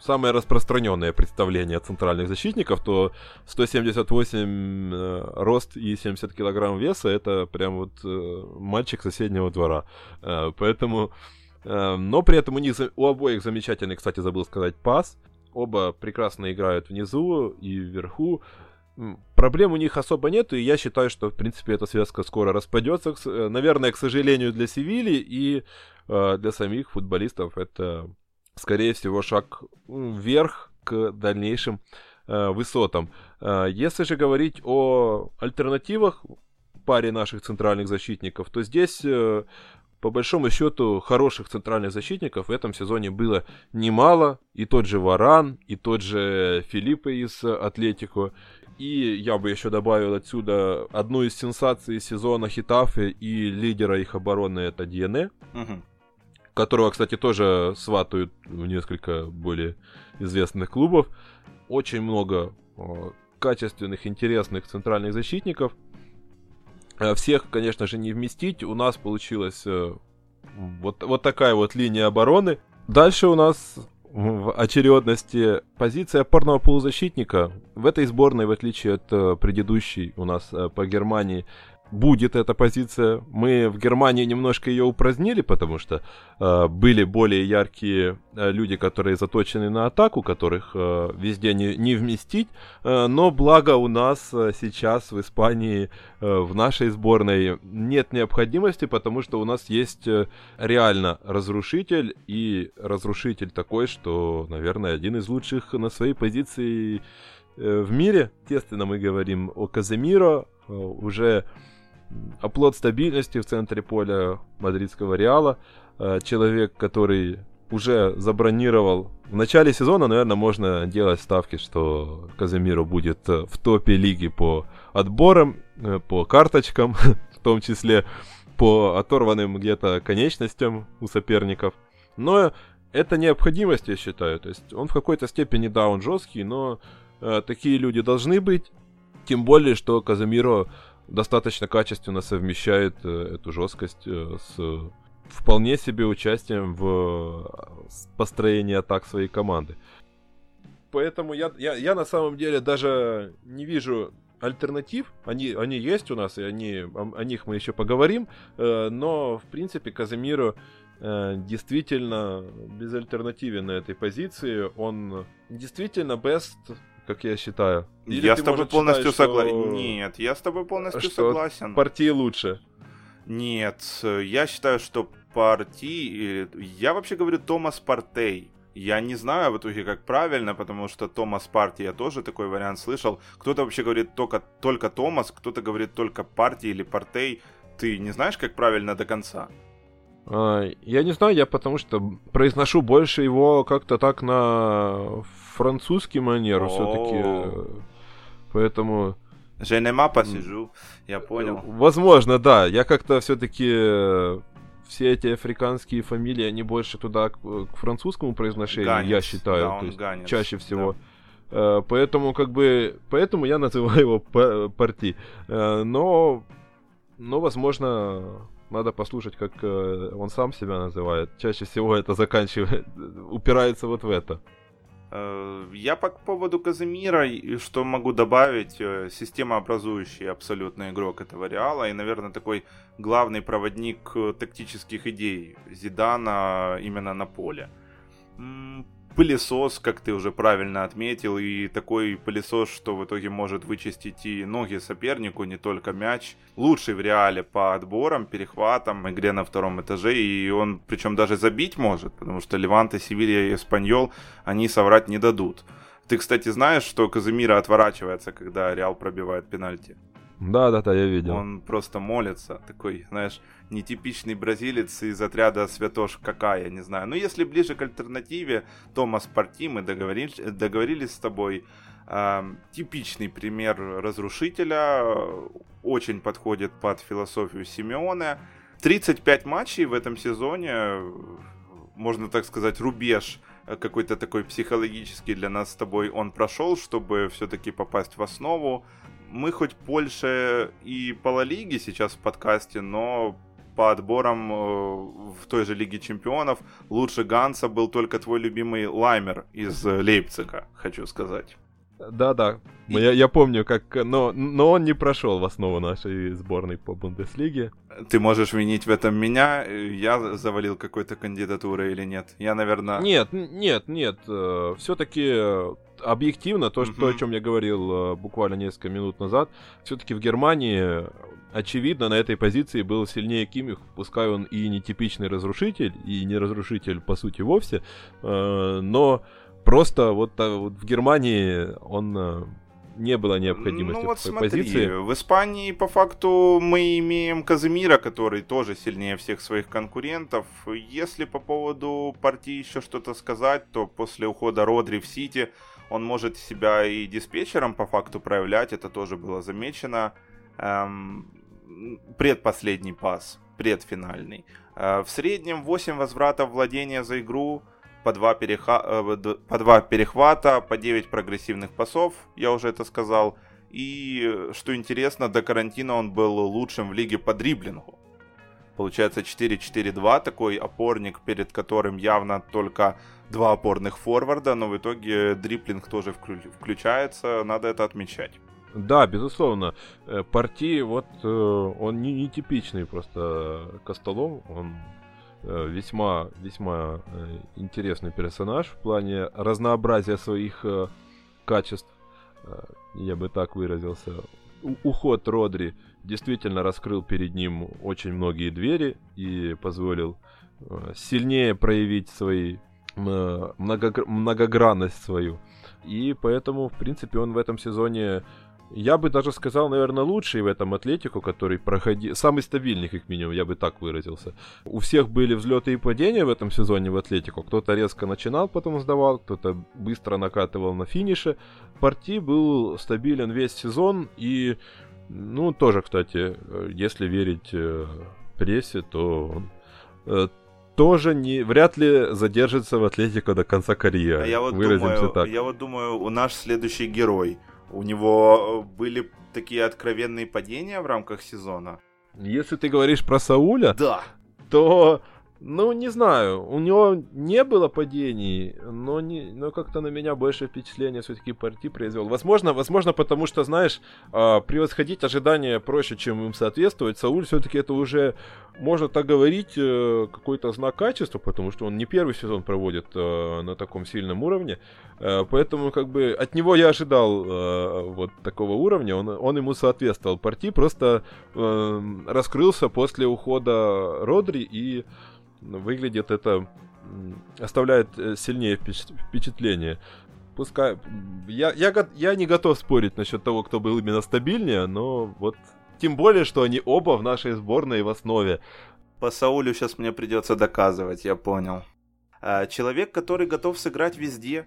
самое распространенное представление центральных защитников, то 178 э, рост и 70 килограмм веса это прям вот э, мальчик соседнего двора. Э, поэтому, э, но при этом у них у обоих замечательный, кстати, забыл сказать пас. Оба прекрасно играют внизу и вверху. Проблем у них особо нет, и я считаю, что, в принципе, эта связка скоро распадется. Э, наверное, к сожалению, для Севили и э, для самих футболистов это скорее всего, шаг вверх к дальнейшим э, высотам. Э, если же говорить о альтернативах паре наших центральных защитников, то здесь э, по большому счету хороших центральных защитников в этом сезоне было немало. И тот же Варан, и тот же Филиппе из Атлетико. И я бы еще добавил отсюда одну из сенсаций сезона Хитафе и лидера их обороны это Диене. Угу которого, кстати, тоже сватают в несколько более известных клубов. Очень много качественных, интересных центральных защитников. Э, всех, конечно же, не вместить. У нас получилась э, вот, вот такая вот линия обороны. Дальше у нас в очередности позиция опорного полузащитника. В этой сборной, в отличие от э, предыдущей у нас по Германии, будет эта позиция. Мы в Германии немножко ее упразднили, потому что э, были более яркие э, люди, которые заточены на атаку, которых э, везде не, не вместить. Э, но благо у нас э, сейчас в Испании, э, в нашей сборной нет необходимости, потому что у нас есть э, реально разрушитель и разрушитель такой, что, наверное, один из лучших на своей позиции э, в мире. Естественно, мы говорим о Каземиро, э, уже оплот стабильности в центре поля мадридского Реала. Э, человек, который уже забронировал. В начале сезона, наверное, можно делать ставки, что Казимиру будет э, в топе лиги по отборам, э, по карточкам, в том числе по оторванным где-то конечностям у соперников. Но это необходимость, я считаю. То есть он в какой-то степени, да, он жесткий, но э, такие люди должны быть. Тем более, что Казимиро достаточно качественно совмещает э, эту жесткость э, с вполне себе участием в э, построении атак своей команды. Поэтому я, я, я на самом деле даже не вижу альтернатив. Они, они есть у нас, и они, о, о них мы еще поговорим. Э, но, в принципе, Казимиру э, действительно безальтернативен на этой позиции. Он действительно best как я считаю. Или я с тобой полностью согласен. Что... Нет, я с тобой полностью что согласен. Партии лучше. Нет, я считаю, что партии... Я вообще говорю Томас Партей. Я не знаю в итоге, как правильно, потому что Томас Парти, я тоже такой вариант слышал. Кто-то вообще говорит только, только Томас, кто-то говорит только Партий или Партей. Ты не знаешь, как правильно до конца? А, я не знаю, я потому что произношу больше его как-то так на французский манер все-таки. Поэтому... Женема посижу, я понял. Возможно, да. Я как-то все-таки э, все эти африканские фамилии, они больше туда к, к французскому произношению, ганец, я считаю, да, то есть ганец, чаще всего. Да. Поэтому как бы, поэтому я называю его парти. Э, но, но возможно, надо послушать, как э, он сам себя называет. Чаще всего это заканчивает, упирается вот в это. Э, я по поводу Казимира, что могу добавить, э, системообразующий абсолютно игрок этого Реала и, наверное, такой главный проводник э, тактических идей Зидана именно на поле пылесос, как ты уже правильно отметил, и такой пылесос, что в итоге может вычистить и ноги сопернику, не только мяч. Лучший в реале по отборам, перехватам, игре на втором этаже, и он причем даже забить может, потому что Леванте, Севилья и Эспаньол, они соврать не дадут. Ты, кстати, знаешь, что Казимира отворачивается, когда Реал пробивает пенальти? Да, да, да, я видел. Он просто молится, такой, знаешь, нетипичный бразилец из отряда Святош какая, не знаю. Но если ближе к альтернативе, Томас Парти, мы договорились, договорились с тобой. Э, типичный пример разрушителя, очень подходит под философию Симеона. 35 матчей в этом сезоне, можно так сказать, рубеж какой-то такой психологический для нас с тобой он прошел, чтобы все-таки попасть в основу мы хоть больше и по Ла Лиге сейчас в подкасте, но по отборам э, в той же Лиге Чемпионов лучше Ганса был только твой любимый Лаймер из Лейпцига, хочу сказать. Да-да, и... я, я помню, как... Но, но он не прошел в основу нашей сборной по Бундеслиге. Ты можешь винить в этом меня, я завалил какой-то кандидатурой или нет? Я, наверное... Нет, нет, нет, э, все-таки объективно, то, что, то, о чем я говорил э, буквально несколько минут назад, все-таки в Германии, очевидно, на этой позиции был сильнее Кимих, пускай он и не типичный разрушитель, и не разрушитель по сути вовсе, э, но просто вот, вот в Германии он э, не было необходимости ну, вот в такой смотри, позиции. В Испании по факту мы имеем Казимира, который тоже сильнее всех своих конкурентов. Если по поводу партии еще что-то сказать, то после ухода Родри в Сити он может себя и диспетчером по факту проявлять, это тоже было замечено. Эм, предпоследний пас, предфинальный. Э, в среднем 8 возвратов владения за игру, по 2, переха... э, по 2 перехвата, по 9 прогрессивных пасов, я уже это сказал. И, что интересно, до карантина он был лучшим в лиге по дриблингу. Получается 4-4-2, такой опорник, перед которым явно только два опорных форварда, но в итоге дриплинг тоже включается, надо это отмечать. Да, безусловно. Э, Парти, вот э, он не, не типичный просто Костолом, он э, весьма, весьма интересный персонаж в плане разнообразия своих качеств, я бы так выразился. уход Родри действительно раскрыл перед ним очень многие двери и позволил сильнее проявить свои много, многогранность свою. И поэтому, в принципе, он в этом сезоне, я бы даже сказал, наверное, лучший в этом атлетику, который проходил, самый стабильный, как минимум, я бы так выразился. У всех были взлеты и падения в этом сезоне в атлетику. Кто-то резко начинал, потом сдавал, кто-то быстро накатывал на финише. Парти был стабилен весь сезон и, ну, тоже, кстати, если верить э, прессе, то он э, тоже не, вряд ли задержится в Атлетико до конца карьеры. А я вот думаю, так. Я вот думаю, у наш следующий герой, у него э, были такие откровенные падения в рамках сезона. Если ты говоришь про Сауля, да. то ну, не знаю, у него не было падений, но, не, но как-то на меня больше впечатление все-таки партии произвел. Возможно, возможно, потому что, знаешь, э, превосходить ожидания проще, чем им соответствовать. Сауль все-таки это уже, можно так говорить, э, какой-то знак качества, потому что он не первый сезон проводит э, на таком сильном уровне. Э, поэтому, как бы, от него я ожидал вот такого уровня, он, он ему соответствовал. Партии просто раскрылся после ухода Родри и выглядит это, оставляет э, сильнее впечатление. Пускай, я, я, я не готов спорить насчет того, кто был именно стабильнее, но вот тем более, что они оба в нашей сборной в основе. По Саулю сейчас мне придется доказывать, я понял. А, человек, который готов сыграть везде.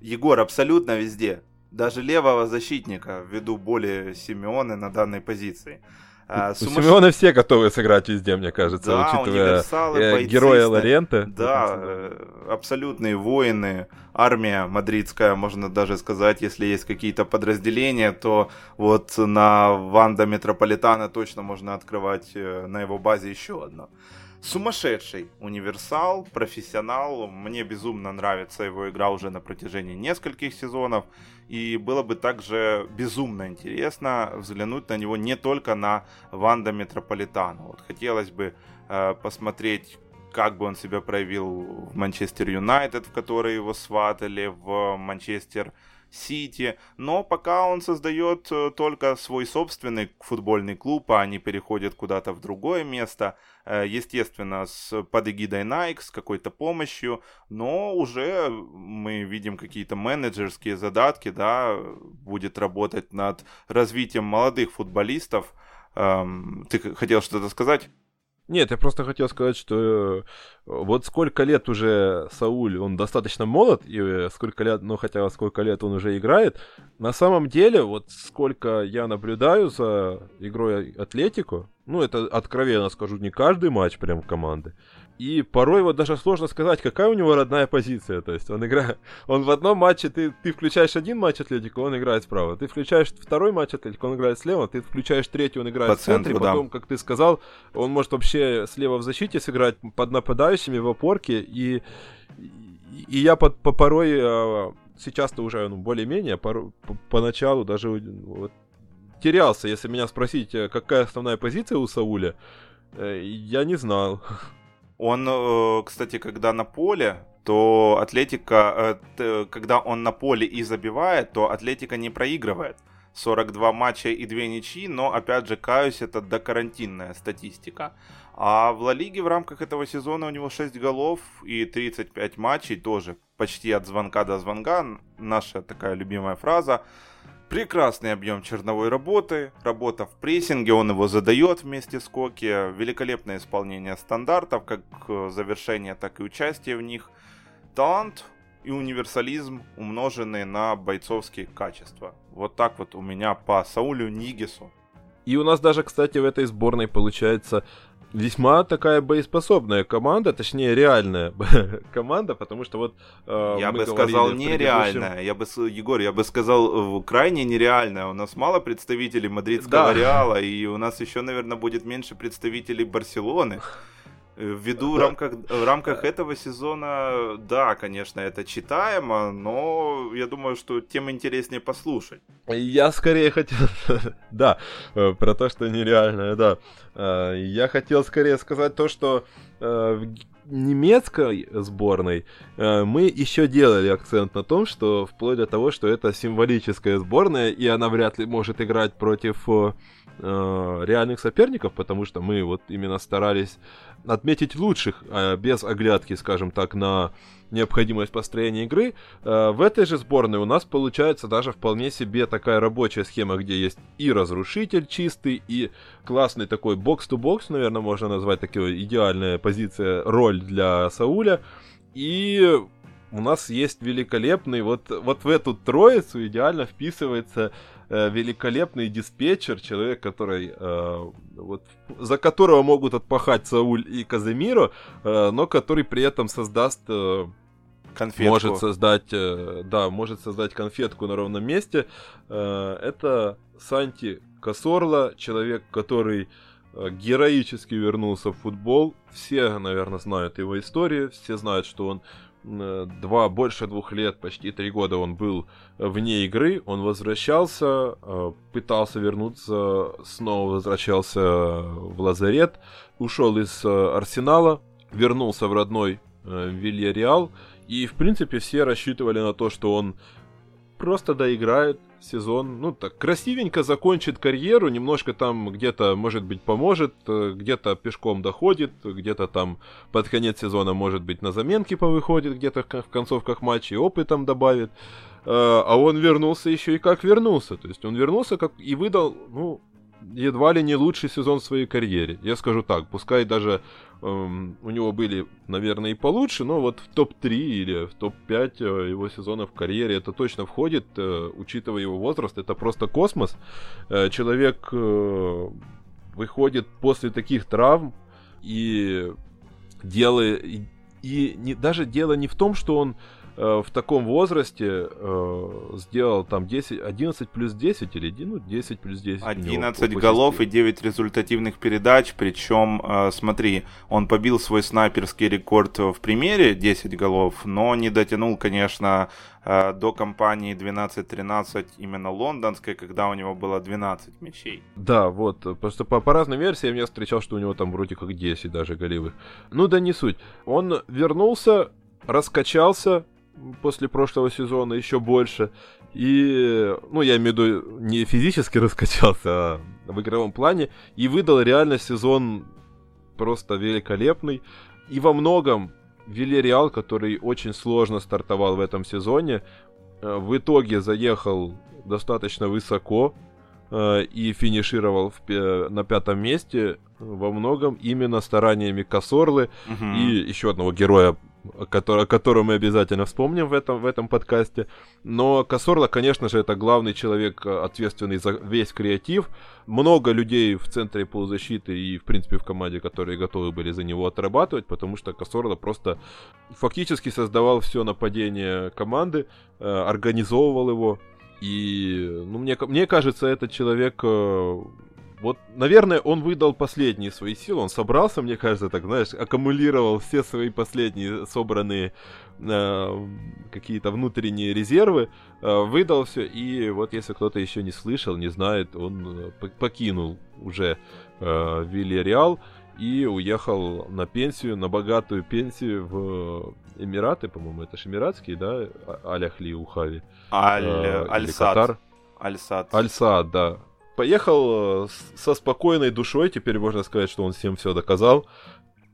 Егор, абсолютно везде. Даже левого защитника, ввиду более Симеоны на данной позиции. А, сумасш... Симеона все готовы сыграть везде, мне кажется, да, учитывая э, героя Лоренте. Да, э, абсолютные воины, армия мадридская, можно даже сказать, если есть какие-то подразделения, то вот на Ванда Метрополитана точно можно открывать э, на его базе еще одно. Сумасшедший универсал, профессионал. Мне безумно нравится его игра уже на протяжении нескольких сезонов. И было бы также безумно интересно взглянуть на него не только на Ванда Метрополитана. Вот хотелось бы э, посмотреть, как бы он себя проявил в Манчестер Юнайтед, в который его сватали, в Манчестер Сити, но пока он создает э, только свой собственный футбольный клуб, а они переходят куда-то в другое место, э, естественно, с под эгидой Nike, с какой-то помощью, но уже мы видим какие-то менеджерские задатки, да, будет работать над развитием молодых футболистов. Эм, ты хотел что-то сказать? Нет, я просто хотел сказать, что э, вот сколько лет уже Сауль, он достаточно молод, и э, сколько лет, ну хотя сколько лет он уже играет, на самом деле, вот сколько я наблюдаю за игрой Атлетику, ну это откровенно скажу, не каждый матч прям команды, и порой вот даже сложно сказать, какая у него родная позиция. То есть он играет, он в одном матче, ты, ты включаешь один матч Атлетику, он играет справа. Ты включаешь второй матч Атлетику, он играет слева. Ты включаешь третий, он играет По в центре. Центру, потом, да. как ты сказал, он может вообще слева в защите сыграть под нападающими в опорке. И, и я по, по порой а, сейчас-то уже ну, более-менее, по, по, поначалу даже вот, терялся. Если меня спросить, э, какая основная позиция у Сауля, э, я не знал. Он, э, кстати, когда на поле, то Атлетика, э, когда он на поле и забивает, то Атлетика не проигрывает. 42 матча и 2 ничьи, но, опять же, каюсь, это докарантинная статистика. А в Ла Лиге в рамках этого сезона у него 6 голов и 35 матчей, тоже почти от звонка до звонка, наша такая любимая фраза. Прекрасный объем черновой работы, работа в прессинге, он его задает вместе с Коки, великолепное исполнение стандартов, как э, завершение, так и участие в них, талант и универсализм, умноженные на бойцовские качества. Вот так вот у меня по Саулю Нигису. И у нас даже, кстати, в этой сборной получается весьма такая боеспособная команда, точнее реальная команда, потому что вот э, я бы сказал нереальная, я бы Егор, я бы сказал крайне нереальная. У нас мало представителей мадридского да. Реала, и у нас еще, наверное, будет меньше представителей Барселоны. Ввиду в рамках, в рамках этого сезона, да, конечно, это читаемо, но я думаю, что тем интереснее послушать. Я скорее хотел, да, э, про то, что нереальное, да. Э, я хотел скорее сказать то, что э, в немецкой сборной мы еще делали акцент на том, что вплоть до того, что это символическая сборная, и она вряд ли может играть против реальных соперников, потому что мы вот именно старались отметить лучших, э, без оглядки, скажем так, на необходимость построения игры. Э, в этой же сборной у нас получается даже вполне себе такая рабочая схема, где есть и разрушитель чистый, и классный такой бокс-то-бокс, наверное, можно назвать такой идеальная позиция, роль для Сауля. И у нас есть великолепный, вот, вот в эту троицу идеально вписывается э, великолепный диспетчер, человек, который э, вот, за которого могут отпахать Сауль и Каземиро, э, но который при этом создаст э, конфетку. Может создать, э, да, может создать конфетку на ровном месте. Э, это Санти Касорла, человек, который э, героически вернулся в футбол. Все, наверное, знают его историю, все знают, что он два, больше двух лет, почти три года он был вне игры, он возвращался, э, пытался вернуться, снова возвращался в лазарет, ушел из э, Арсенала, вернулся в родной Вильяреал, и в принципе все рассчитывали на то, что он просто доиграет сезон, ну так, красивенько закончит карьеру, немножко там где-то, может быть, поможет, э, где-то пешком доходит, где-то там под конец сезона, может быть, на заменки повыходит, где-то в концовках матчей опытом добавит. Э, а он вернулся еще и как вернулся. То есть он вернулся как и выдал, ну, едва ли не лучший сезон в своей карьере. Я скажу так, пускай даже эм, у него были, наверное, и получше, но вот в топ-3 или в топ-5 э, его сезонов в карьере это точно входит, э, учитывая его возраст, это просто космос. Э, человек э, выходит после таких травм и делает... И, и не, даже дело не в том, что он в таком возрасте э, сделал там 10, 11 плюс 10 или ну, 10 плюс 10. 11 голов и 9 результативных передач, причем, э, смотри, он побил свой снайперский рекорд в примере 10 голов, но не дотянул, конечно, э, до кампании 12-13 именно лондонской, когда у него было 12 мячей. Да, вот, просто по, по разным версиям я встречал, что у него там вроде как 10 даже голевых. Ну да не суть. Он вернулся, раскачался, после прошлого сезона еще больше. И, ну, я имею в виду, не физически раскачался, а в игровом плане. И выдал реально сезон просто великолепный. И во многом Вильяреал, который очень сложно стартовал в этом сезоне, э, в итоге заехал достаточно высоко э, и финишировал в, на пятом месте во многом именно стараниями Косорлы угу. и еще одного героя который, о котором мы обязательно вспомним в этом, в этом подкасте. Но Косорла, конечно же, это главный человек, э, ответственный за весь креатив. Много людей в центре полузащиты и, в принципе, в команде, которые готовы были за него отрабатывать, потому что Косорла просто фактически создавал все нападение команды, э, организовывал его. И, ну, мне, мне кажется, этот человек э, вот, наверное, он выдал последние свои силы. Он собрался, мне кажется, так, знаешь, аккумулировал все свои последние собранные э, какие-то внутренние резервы, э, выдал все. И вот, если кто-то еще не слышал, не знает, он э, покинул уже э, Вильяреал и уехал на пенсию, на богатую пенсию в Эмираты, по-моему, это же эмиратские, да, а, Аляхли Ухави. Аль, э, Аль-Сад. Аль-Сад. Аль-Сад, да поехал э, со спокойной душой, теперь можно сказать, что он всем все доказал.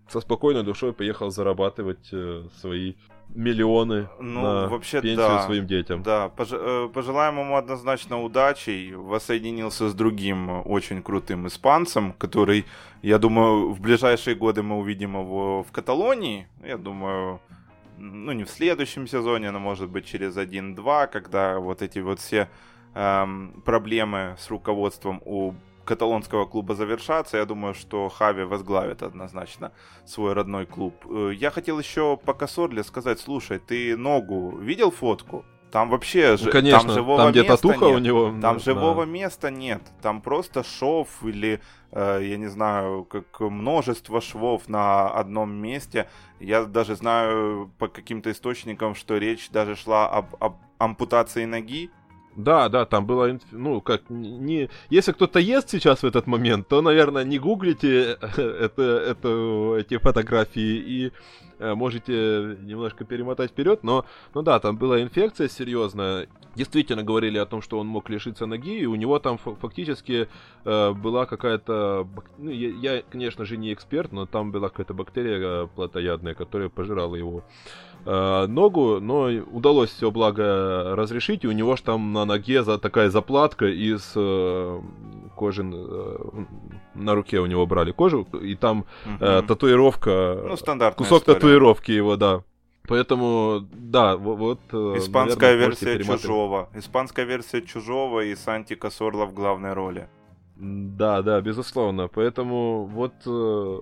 Со спокойной душой поехал зарабатывать э, свои миллионы ну, на вообще, пенсию да, своим детям. Да, пож- э, пожелаем ему однозначно удачи. Воссоединился с другим очень крутым испанцем, который, я думаю, в ближайшие годы мы увидим его в Каталонии. Я думаю, ну не в следующем сезоне, но может быть через один-два, когда вот эти вот все эм, проблемы с руководством у каталонского клуба завершатся. Я думаю, что Хави возглавит однозначно свой родной клуб. Э, я хотел еще по Косорле сказать, слушай, ты ногу видел фотку? Там вообще ну, конечно, там живого там где татуха нет. у него. Там да. живого места нет. Там просто шов или, э, я не знаю, как множество швов на одном месте. Я даже знаю по каким-то источникам, что речь даже шла об, об ампутации ноги. Да, да, там было, ну, как, не... Если кто-то ест сейчас в этот момент, то, наверное, не гуглите это, это, эти фотографии и э, можете немножко перемотать вперед, но, ну да, там была инфекция серьезная. Действительно говорили о том, что он мог лишиться ноги, и у него там фактически э, была какая-то... Ну, я, я, конечно же, не эксперт, но там была какая-то бактерия плотоядная, которая пожирала его э, ногу, но удалось все благо разрешить, и у него же там на ноге за, такая заплатка из э, кожи э, на руке у него брали кожу, и там угу. э, татуировка, ну, кусок история. татуировки его, да. Поэтому, да, вот... Э, Испанская наверное, версия Чужого. Испанская версия Чужого и Санти Косорла в главной роли. Да, да, безусловно. Поэтому вот э,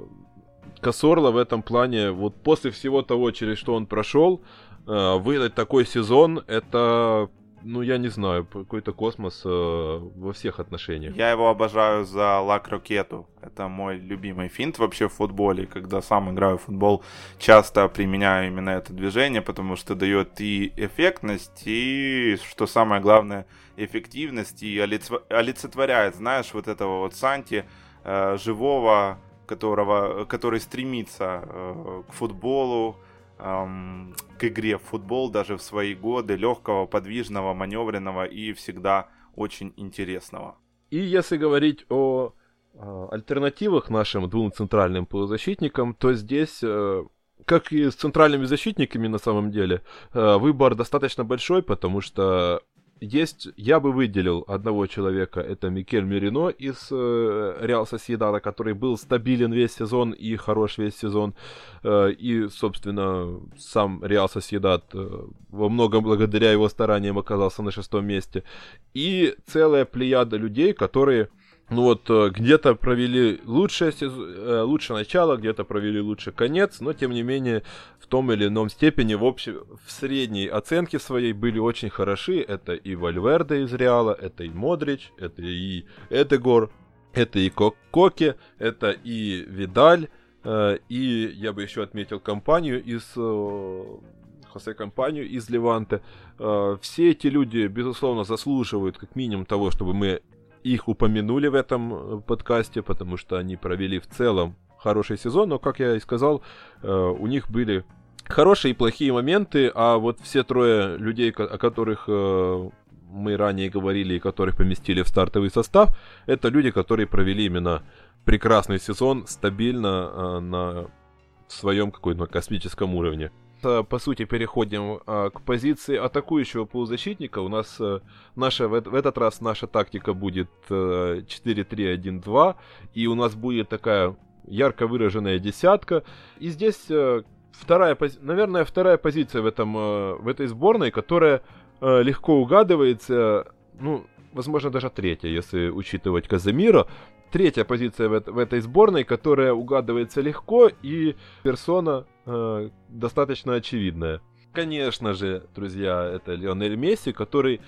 Косорла в этом плане, вот после всего того, через что он прошел, э, выдать такой сезон, это, ну, я не знаю, какой-то космос э, во всех отношениях. Я его обожаю за лак ракету. Это мой любимый финт вообще в футболе. Когда сам играю в футбол, часто применяю именно это движение, потому что дает и эффектность, и, что самое главное, эффективность, и олицетворяет, знаешь, вот этого вот Санти, э, живого которого, который стремится э, к футболу, эм, к игре в футбол даже в свои годы, легкого, подвижного, маневренного и всегда очень интересного. И если говорить о э, альтернативах нашим двум центральным полузащитникам, то здесь, э, как и с центральными защитниками на самом деле, э, выбор достаточно большой, потому что есть, я бы выделил одного человека, это Микель Мерино из э, Реал Соседана, который был стабилен весь сезон и хорош весь сезон. Э, и, собственно, сам Реал Соседат э, во многом благодаря его стараниям оказался на шестом месте. И целая плеяда людей, которые ну вот э, где-то провели лучшее, э, лучшее начало, где-то провели лучший конец, но тем не менее в том или ином степени в общей, в средней оценке своей были очень хороши. Это и Вальверде из Реала, это и Модрич, это и Эдегор, это и Коки, это и Видаль, э, и я бы еще отметил компанию из Хосе компанию из Леванте. Все эти люди, безусловно, заслуживают как минимум того, чтобы мы их упомянули в этом э, подкасте, потому что они провели в целом хороший сезон, но, как я и сказал, э, у них были хорошие и плохие моменты, а вот все трое людей, о которых э, мы ранее говорили и которых поместили в стартовый состав, это люди, которые провели именно прекрасный сезон стабильно на своем каком-то космическом уровне по сути, переходим а, к позиции атакующего полузащитника. У нас а, наша, в, этот раз наша тактика будет а, 4-3-1-2, и у нас будет такая ярко выраженная десятка. И здесь вторая, наверное, вторая позиция в, этом, в этой сборной, которая легко угадывается, ну, возможно, даже третья, если учитывать Казамира третья позиция в, в этой сборной, которая угадывается легко и персона э, достаточно очевидная. Конечно же, друзья, это Лионель Месси, который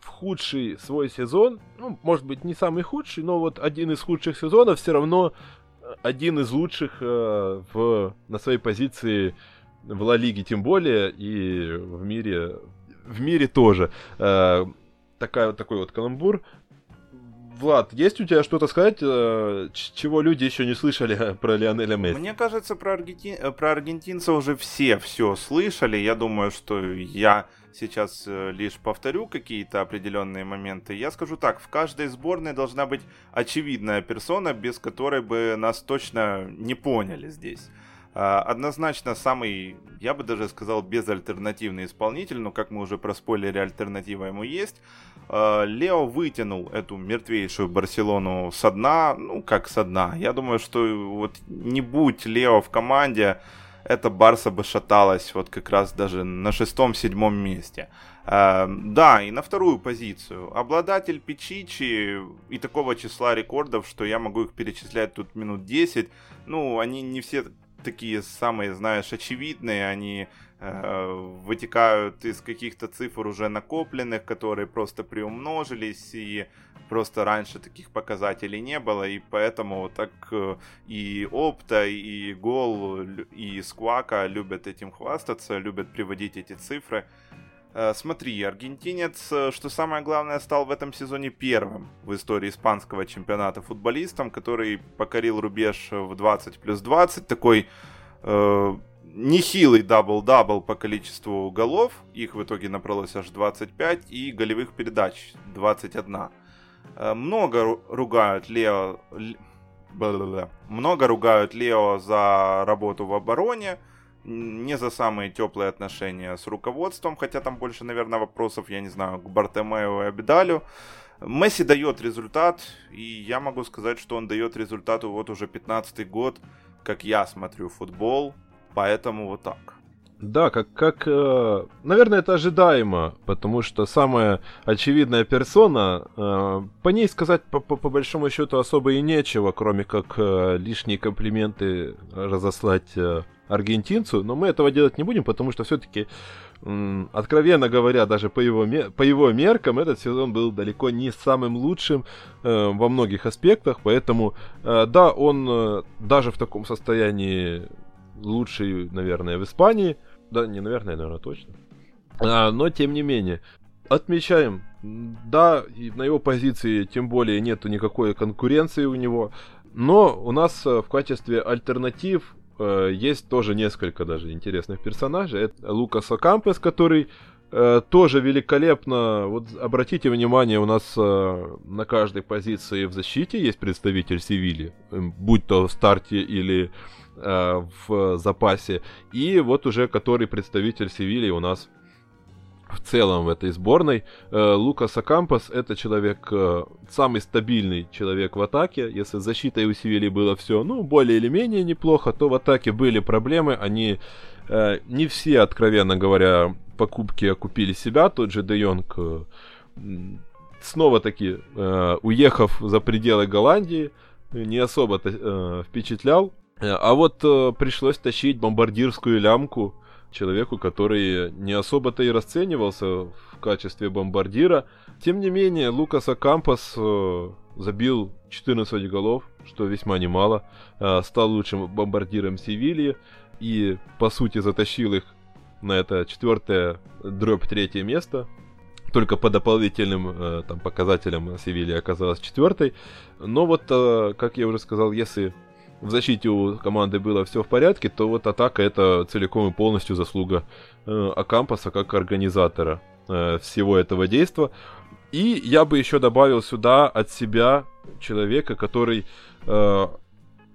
в худший свой сезон, ну, может быть, не самый худший, но вот один из худших сезонов все равно э, один из лучших э, в, на своей позиции в Ла Лиге тем более и в мире в мире тоже. Э, такая, такой вот каламбур. Влад, есть у тебя что-то сказать, э, чего люди еще не слышали про Лионеля Месси? Мне кажется, про, аргентин... Э, про аргентинца уже все все слышали. Я думаю, что я сейчас э, лишь повторю какие-то определенные моменты. Я скажу так, в каждой сборной должна быть очевидная персона, без которой бы нас точно не поняли здесь. А, однозначно самый, я бы даже сказал, безальтернативный исполнитель, но как мы уже проспойлили, альтернатива ему есть. А, Лео вытянул эту мертвейшую Барселону со дна, ну как со дна. Я думаю, что вот не будь Лео в команде, эта Барса бы шаталась вот как раз даже на шестом-седьмом месте. Uh, да, и на вторую позицию. Обладатель Пичичи и такого числа рекордов, что я могу их перечислять тут минут 10. Ну, они не все такие самые, знаешь, очевидные, они э, вытекают из каких-то цифр уже накопленных, которые просто приумножились, и просто раньше таких показателей не было, и поэтому так э, и Opta, и Гол, и Squawka любят этим хвастаться, любят приводить эти цифры. Э, смотри, аргентинец, э, что самое главное, стал в этом сезоне первым в истории испанского чемпионата футболистом, который покорил рубеж в 20 плюс 20. Такой э, нехилый дабл-дабл по количеству голов. Их в итоге набралось аж 25. И голевых передач 21. Э, много ругают Лео... Много ругают Лео за работу в обороне не за самые теплые отношения с руководством, хотя там больше, наверное, вопросов, я не знаю, к Бартемею и Абидалю. Месси дает результат, и я могу сказать, что он дает результат вот уже 15 год, как я смотрю футбол, поэтому вот так. Да, как, как э, наверное, это ожидаемо, потому что самая очевидная персона, э, по ней сказать по, по, по большому счету особо и нечего, кроме как э, лишние комплименты разослать э, аргентинцу, но мы этого делать не будем, потому что все-таки, откровенно говоря, даже по его, по его меркам, этот сезон был далеко не самым лучшим э, во многих аспектах, поэтому, э, да, он э, даже в таком состоянии лучший, наверное, в Испании, да, не наверное, наверное, точно, а, но тем не менее, отмечаем, да, на его позиции тем более нету никакой конкуренции у него, но у нас э, в качестве альтернатив Э, есть тоже несколько даже интересных персонажей. Это Лукас Окампес, который э, тоже великолепно. Вот обратите внимание, у нас э, на каждой позиции в защите есть представитель Севили, будь то в старте или э, в запасе. И вот уже который представитель Севили у нас в целом в этой сборной. Э, Лукас Акампас это человек, э, самый стабильный человек в атаке. Если с защитой у Севили было все, ну, более или менее неплохо, то в атаке были проблемы. Они не все, откровенно говоря, покупки окупили себя. Тот же Де Йонг снова-таки, уехав за пределы Голландии, не особо э, впечатлял. А вот э, пришлось тащить бомбардирскую лямку человеку, который не особо-то и расценивался в качестве бомбардира. Тем не менее, Лукас Акампас э, забил 14 голов, что весьма немало, э, стал лучшим бомбардиром Севильи и, по сути, затащил их на это четвертое дробь третье место. Только по дополнительным э, там, показателям Севилья оказалась четвертой. Но вот, э, как я уже сказал, если в защите у команды было все в порядке, то вот атака это целиком и полностью заслуга э, Акампаса как организатора э, всего этого действия. И я бы еще добавил сюда от себя человека, который э,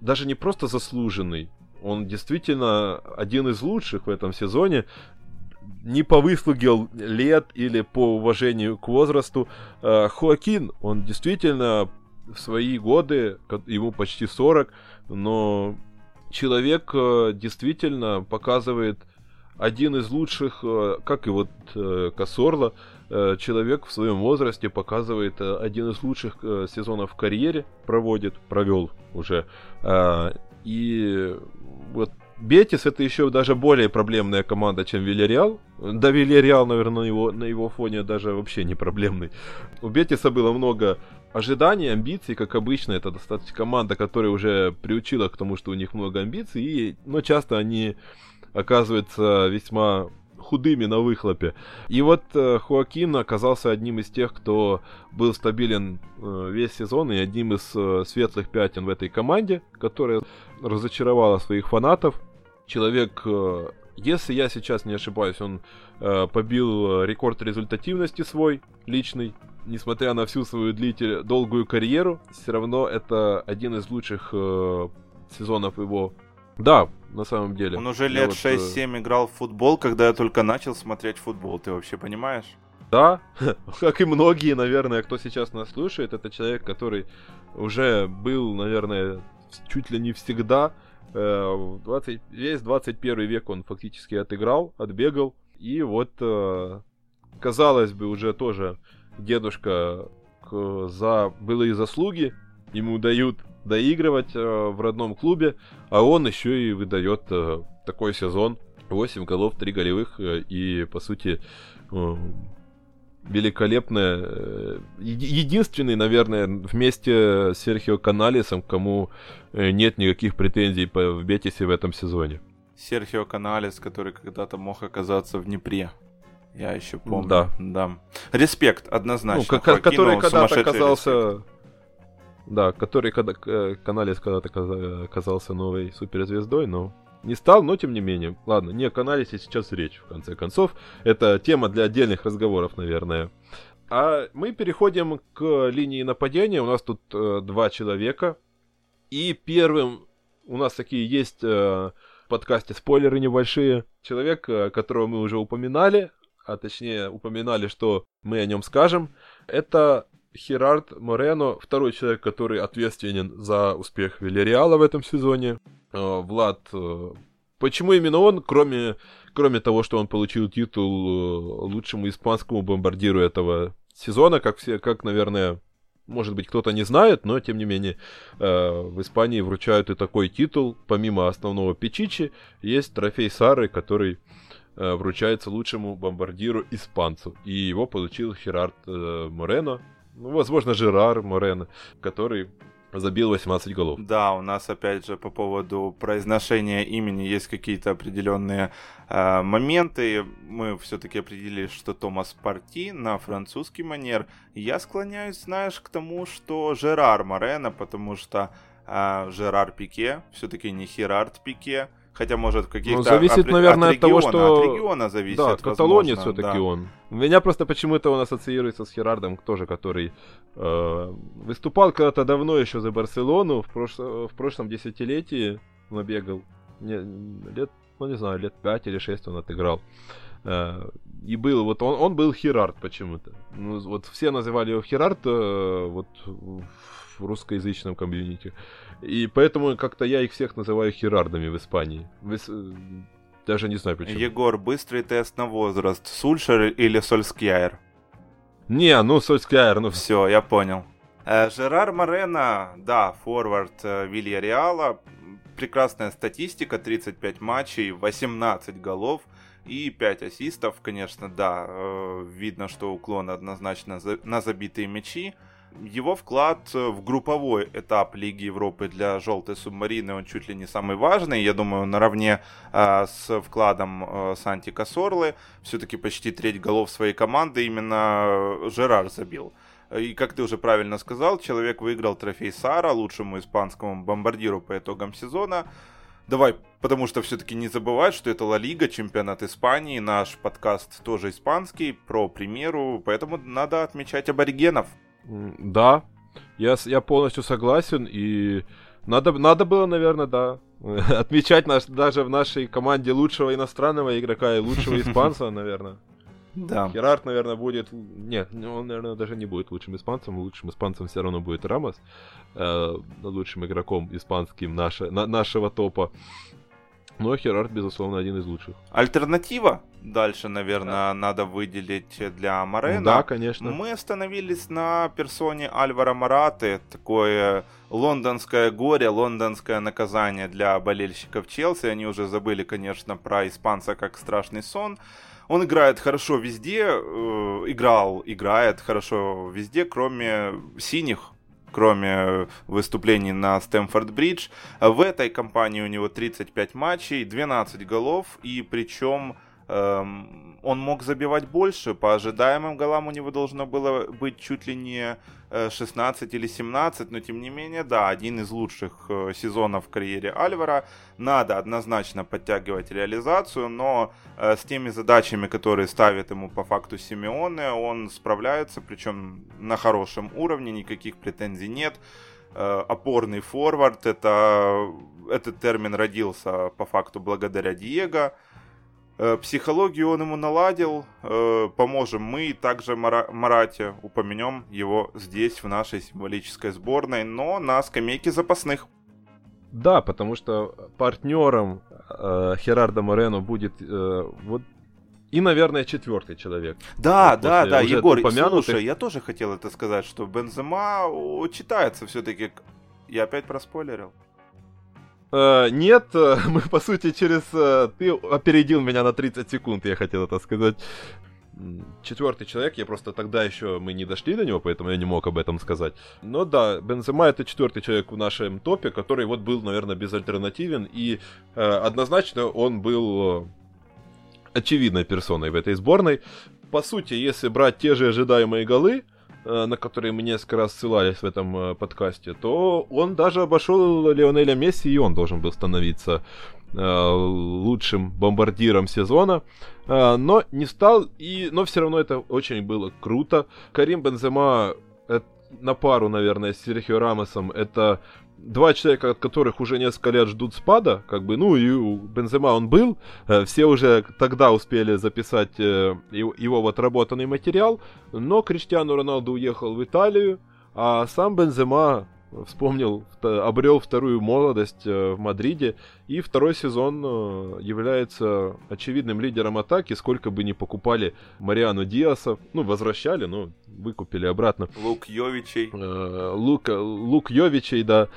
даже не просто заслуженный, он действительно один из лучших в этом сезоне, не по выслуге лет или по уважению к возрасту. Э, Хоакин, он действительно в свои годы, ему почти 40, но человек э, действительно показывает один из лучших, э, как и вот э, Косорло, человек в своем возрасте показывает один из лучших сезонов в карьере, проводит, провел уже. И вот Бетис это еще даже более проблемная команда, чем Вильяреал. Да, Вильяреал, наверное, на его, на его фоне даже вообще не проблемный. У Бетиса было много ожиданий, амбиций, как обычно, это достаточно команда, которая уже приучила к тому, что у них много амбиций, и, но часто они оказываются весьма худыми на выхлопе. И вот э, Хуакин оказался одним из тех, кто был стабилен э, весь сезон и одним из э, светлых пятен в этой команде, которая разочаровала своих фанатов. Человек, э, если я сейчас не ошибаюсь, он э, побил рекорд результативности свой личный несмотря на всю свою длительную, долгую карьеру, все равно это один из лучших э, сезонов его. Да, на самом деле. Он уже лет вот, 6-7 э... играл в футбол, когда я только начал смотреть футбол, ты вообще понимаешь? Да, как и многие, наверное, кто сейчас нас слушает, это человек, который уже был, наверное, чуть ли не всегда. 20, э, весь 21 век он фактически отыграл, отбегал. И вот, э, казалось бы, уже тоже дедушка к, за былые заслуги, ему дают доигрывать э, в родном клубе, а он еще и выдает э, такой сезон. 8 голов, 3 голевых э, и, по сути, великолепная. Э, единственный, наверное, вместе с Серхио Каналисом, кому нет никаких претензий по, в Бетисе в этом сезоне. Серхио Каналис, который когда-то мог оказаться в Днепре. Я еще помню. Да. да. Респект, однозначно. Ну, как, который когда-то оказался... Респект. Да, который когда Каналис когда-то оказался новой суперзвездой, но не стал, но тем не менее. Ладно, не о Каналисе сейчас речь, в конце концов. Это тема для отдельных разговоров, наверное. А мы переходим к линии нападения. У нас тут э, два человека. И первым у нас такие есть э, в подкасте спойлеры небольшие. Человек, э, которого мы уже упоминали, а точнее упоминали, что мы о нем скажем, это Херард Морено, второй человек, который ответственен за успех Вильяреала в этом сезоне. Э, Влад, э, почему именно он, кроме, кроме того, что он получил титул э, лучшему испанскому бомбардиру этого сезона, как все, как, наверное, может быть, кто-то не знает, но тем не менее в Испании вручают и такой титул, помимо основного Печичи, есть трофей Сары, который э, вручается лучшему бомбардиру испанцу. И его получил Херард э, Морено, ну, возможно, Жерар Морено, который забил 18 голов. Да, у нас опять же по поводу произношения имени есть какие-то определенные э, моменты. Мы все-таки определили, что Томас Парти на французский манер. Я склоняюсь, знаешь, к тому, что Жерар Морено, потому что э, Жерар Пике, все-таки не Херард Пике. Хотя, может, каких-то... Ну, зависит, от, наверное, от, от региона, того, что... От региона зависит, Да, каталонец все-таки да. он. У меня просто почему-то он ассоциируется с Херардом тоже, который э, выступал когда-то давно еще за Барселону, в, прош... в прошлом десятилетии набегал. Не, лет, ну не знаю, лет 5 или 6 он отыграл. Э, и был, вот он, он был Херард почему-то. Ну, вот все называли его Херард э, вот в русскоязычном комьюнити. И поэтому как-то я их всех называю херардами в Испании. В... Даже не знаю почему. Егор, быстрый тест на возраст. Сульшер или Сольскьяер? Не, ну Сольскляйр, ну... Все, я понял. Э, Жерар Морено, да, форвард э, Вильяреала. Прекрасная статистика, 35 матчей, 18 голов и 5 ассистов. Конечно, да, э, видно, что уклон однозначно на забитые мячи. Его вклад в групповой этап Лиги Европы для желтой субмарины, он чуть ли не самый важный. Я думаю, наравне э, с вкладом э, Санти Касорлы. Все-таки почти треть голов своей команды именно Жерар забил. И как ты уже правильно сказал, человек выиграл трофей Сара, лучшему испанскому бомбардиру по итогам сезона. Давай, потому что все-таки не забывать, что это Ла Лига, чемпионат Испании, наш подкаст тоже испанский, про примеру, поэтому надо отмечать аборигенов. Да, я, я полностью согласен, и надо, надо было, наверное, да, отмечать наш, даже в нашей команде лучшего иностранного игрока и лучшего испанца, наверное. Да. Герард, наверное, будет... Нет, он, наверное, даже не будет лучшим испанцем. Лучшим испанцем все равно будет Рамос. Э, лучшим игроком испанским наше, на, нашего топа. Но Херард, безусловно, один из лучших. Альтернатива дальше, наверное, да. надо выделить для Морена. Да, конечно. Мы остановились на персоне Альвара Мараты. Такое лондонское горе, лондонское наказание для болельщиков Челси. Они уже забыли, конечно, про испанца как страшный сон. Он играет хорошо везде, э, играл, играет хорошо везде, кроме синих, кроме выступлений на Стэнфорд-Бридж. В этой кампании у него 35 матчей, 12 голов, и причем он мог забивать больше. По ожидаемым голам у него должно было быть чуть ли не 16 э, или 17, но тем не менее, да, один из лучших э, сезонов в карьере Альвара. Надо однозначно подтягивать реализацию, но э, с теми задачами, которые ставит ему по факту Симеоне, он справляется, причем на хорошем уровне, никаких претензий нет. Опорный форвард, это, этот термин родился по факту благодаря Диего. Э, психологию он ему наладил, э, поможем мы, также Марате упомянем его здесь, в нашей символической сборной, но на скамейке запасных. Да, потому что партнером э, Херарда Морено будет э, вот и, наверное, четвертый человек. Да, вот да, да, Егор, упомянутых... слушай, я тоже хотел это сказать, что Бензема читается все-таки. Я опять проспойлерил. Uh, нет, uh, мы по сути через... Uh, ты опередил меня на 30 секунд, я хотел это сказать. Четвертый человек, я просто тогда еще мы не дошли до него, поэтому я не мог об этом сказать. Но да, Бензема это четвертый человек в нашем топе, который вот был, наверное, безальтернативен, и однозначно он был очевидной персоной в этой сборной. По сути, если брать те же ожидаемые голы, Э, на который мы несколько раз ссылались в этом э, подкасте, то он даже обошел Леонеля Месси, и он должен был становиться э, лучшим бомбардиром сезона, но не стал, и, но все равно это очень было круто. Карим Бензема на пару, наверное, с Серхио Рамосом, это два человека, от которых уже несколько лет ждут спада, как бы, ну и у Бензема он был, э, все уже тогда успели записать э, его отработанный материал, но Криштиану Роналду уехал в Италию, а сам Бензема вспомнил, обрел вторую молодость э, в Мадриде, и второй сезон э, является очевидным лидером атаки, сколько бы ни покупали Мариану Диаса, ну, возвращали, ну, выкупили обратно. Лук Йовичей. Э, Лук, Лук Йовичей, да,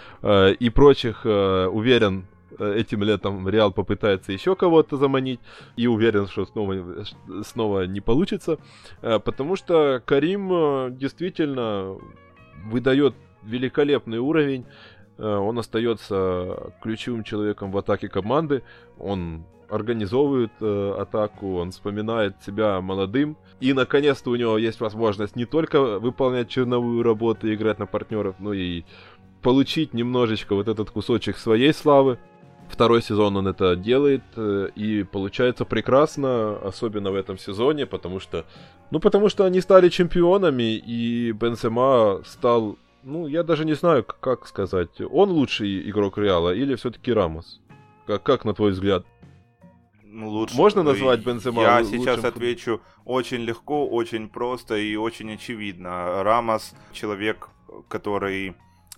и прочих, уверен, этим летом Реал попытается еще кого-то заманить, и уверен, что снова, снова не получится, потому что Карим действительно выдает великолепный уровень. Э, он остается ключевым человеком в атаке команды. Он организовывает э, атаку, он вспоминает себя молодым. И наконец-то у него есть возможность не только выполнять черновую работу и играть на партнеров, но и получить немножечко вот этот кусочек своей славы. Второй сезон он это делает, э, и получается прекрасно, особенно в этом сезоне, потому что, ну, потому что они стали чемпионами, и Бенсема стал ну, я даже не знаю, как сказать. Он лучший игрок Реала или все-таки Рамос? Как, как на твой взгляд? Ну, лучше. Можно назвать Бензема Я лучшим... сейчас отвечу очень легко, очень просто и очень очевидно. Рамос человек, который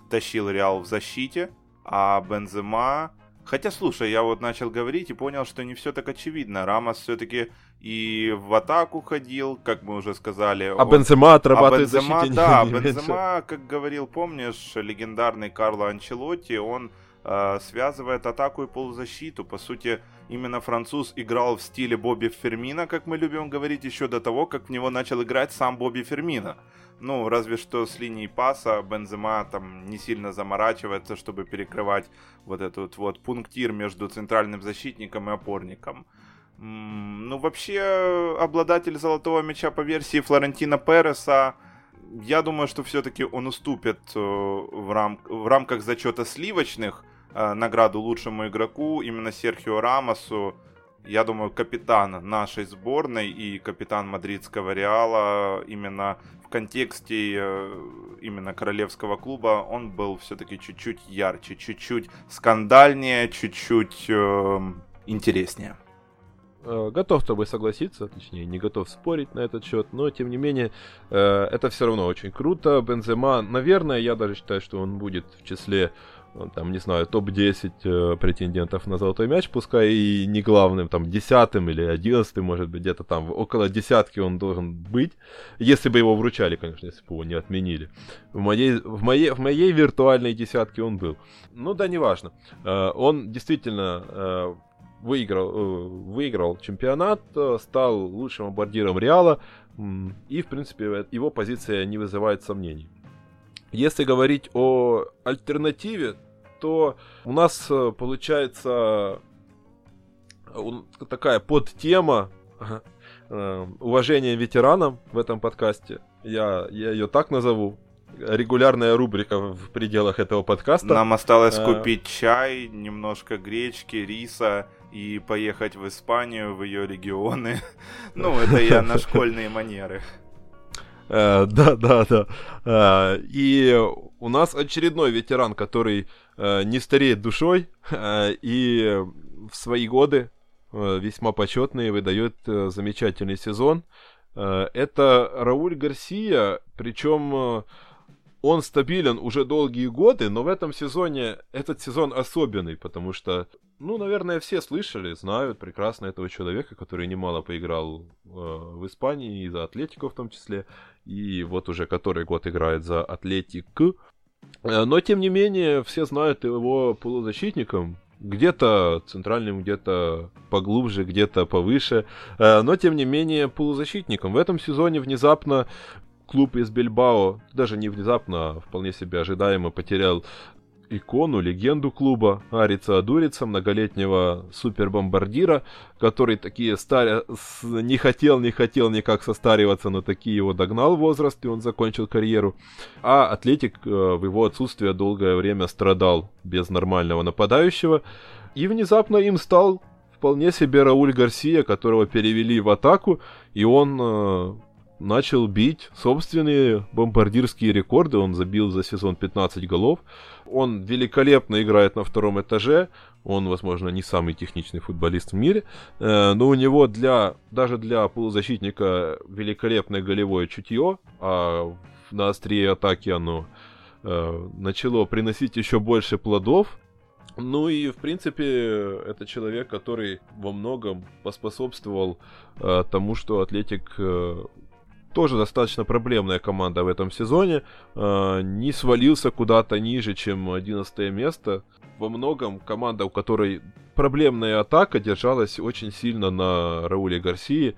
тащил Реал в защите, а Бензема... Хотя, слушай, я вот начал говорить и понял, что не все так очевидно. Рамос все-таки и в атаку ходил, как мы уже сказали. А он... Бензема отрабатывает а Бензема, Да, Бензема, как говорил, помнишь, легендарный Карло Анчелотти, он э, связывает атаку и полузащиту. По сути, именно француз играл в стиле Бобби Фермина, как мы любим говорить, еще до того, как в него начал играть сам Бобби Фермина. Ну, разве что с линией паса Бензема там не сильно заморачивается, чтобы перекрывать вот этот вот пунктир между центральным защитником и опорником. Ну, вообще, обладатель золотого мяча по версии Флорентина Переса, я думаю, что все-таки он уступит э, в, рам... в рамках зачета сливочных э, награду лучшему игроку именно Серхио Рамосу. Я думаю, капитан нашей сборной и капитан мадридского Реала именно в контексте э, именно королевского клуба он был все-таки чуть-чуть ярче, чуть-чуть скандальнее, чуть-чуть э, интереснее. Э, готов с тобой согласиться, точнее, не готов спорить на этот счет, но тем не менее, э, это все равно очень круто. Бензема, наверное, я даже считаю, что он будет в числе, э, там, не знаю, топ-10 претендентов на золотой мяч, пускай и не главным, там, десятым или одиннадцатым, может быть, где-то там около десятки он должен быть, если бы его вручали, конечно, если бы его не отменили. В моей, в моей, в моей виртуальной десятке он был. Ну да, неважно. Он действительно выиграл, э, выиграл чемпионат, э, стал лучшим бомбардиром Реала, и, в принципе, его позиция не вызывает сомнений. Если говорить о альтернативе, то у нас э, получается такая подтема уважение ветеранам в этом подкасте. Я, я ее так назову. Регулярная рубрика в пределах этого подкаста. Нам осталось купить чай, немножко гречки, риса и поехать в Испанию, в ее регионы. Ну, это я на школьные манеры. Э, да, да, да. Э, и у нас очередной ветеран, который э, не стареет душой и в свои годы весьма почетные выдает замечательный сезон. Это Рауль Гарсия, причем он стабилен уже долгие годы, но в этом сезоне этот сезон особенный, потому что, ну, наверное, все слышали, знают прекрасно этого человека, который немало поиграл э, в Испании и за Атлетику в том числе, и вот уже который год играет за Атлетик. Э, но, тем не менее, все знают его полузащитником, где-то центральным, где-то поглубже, где-то повыше, э, но тем не менее полузащитником. В этом сезоне внезапно клуб из Бильбао, даже не внезапно, а вполне себе ожидаемо потерял икону, легенду клуба Арица Адурица, многолетнего супербомбардира, который такие старя... не хотел, не хотел никак состариваться, но такие его догнал возраст, и он закончил карьеру. А Атлетик э, в его отсутствие долгое время страдал без нормального нападающего, и внезапно им стал вполне себе Рауль Гарсия, которого перевели в атаку, и он э, начал бить собственные бомбардирские рекорды. Он забил за сезон 15 голов. Он великолепно играет на втором этаже. Он, возможно, не самый техничный футболист в мире, э, но у него для, даже для полузащитника великолепное голевое чутье, а на острие атаки оно э, начало приносить еще больше плодов. Ну и, в принципе, это человек, который во многом поспособствовал э, тому, что Атлетик э, тоже достаточно проблемная команда в этом сезоне, э, не свалился куда-то ниже, чем 11 место. Во многом команда, у которой проблемная атака, держалась очень сильно на Рауле Гарсии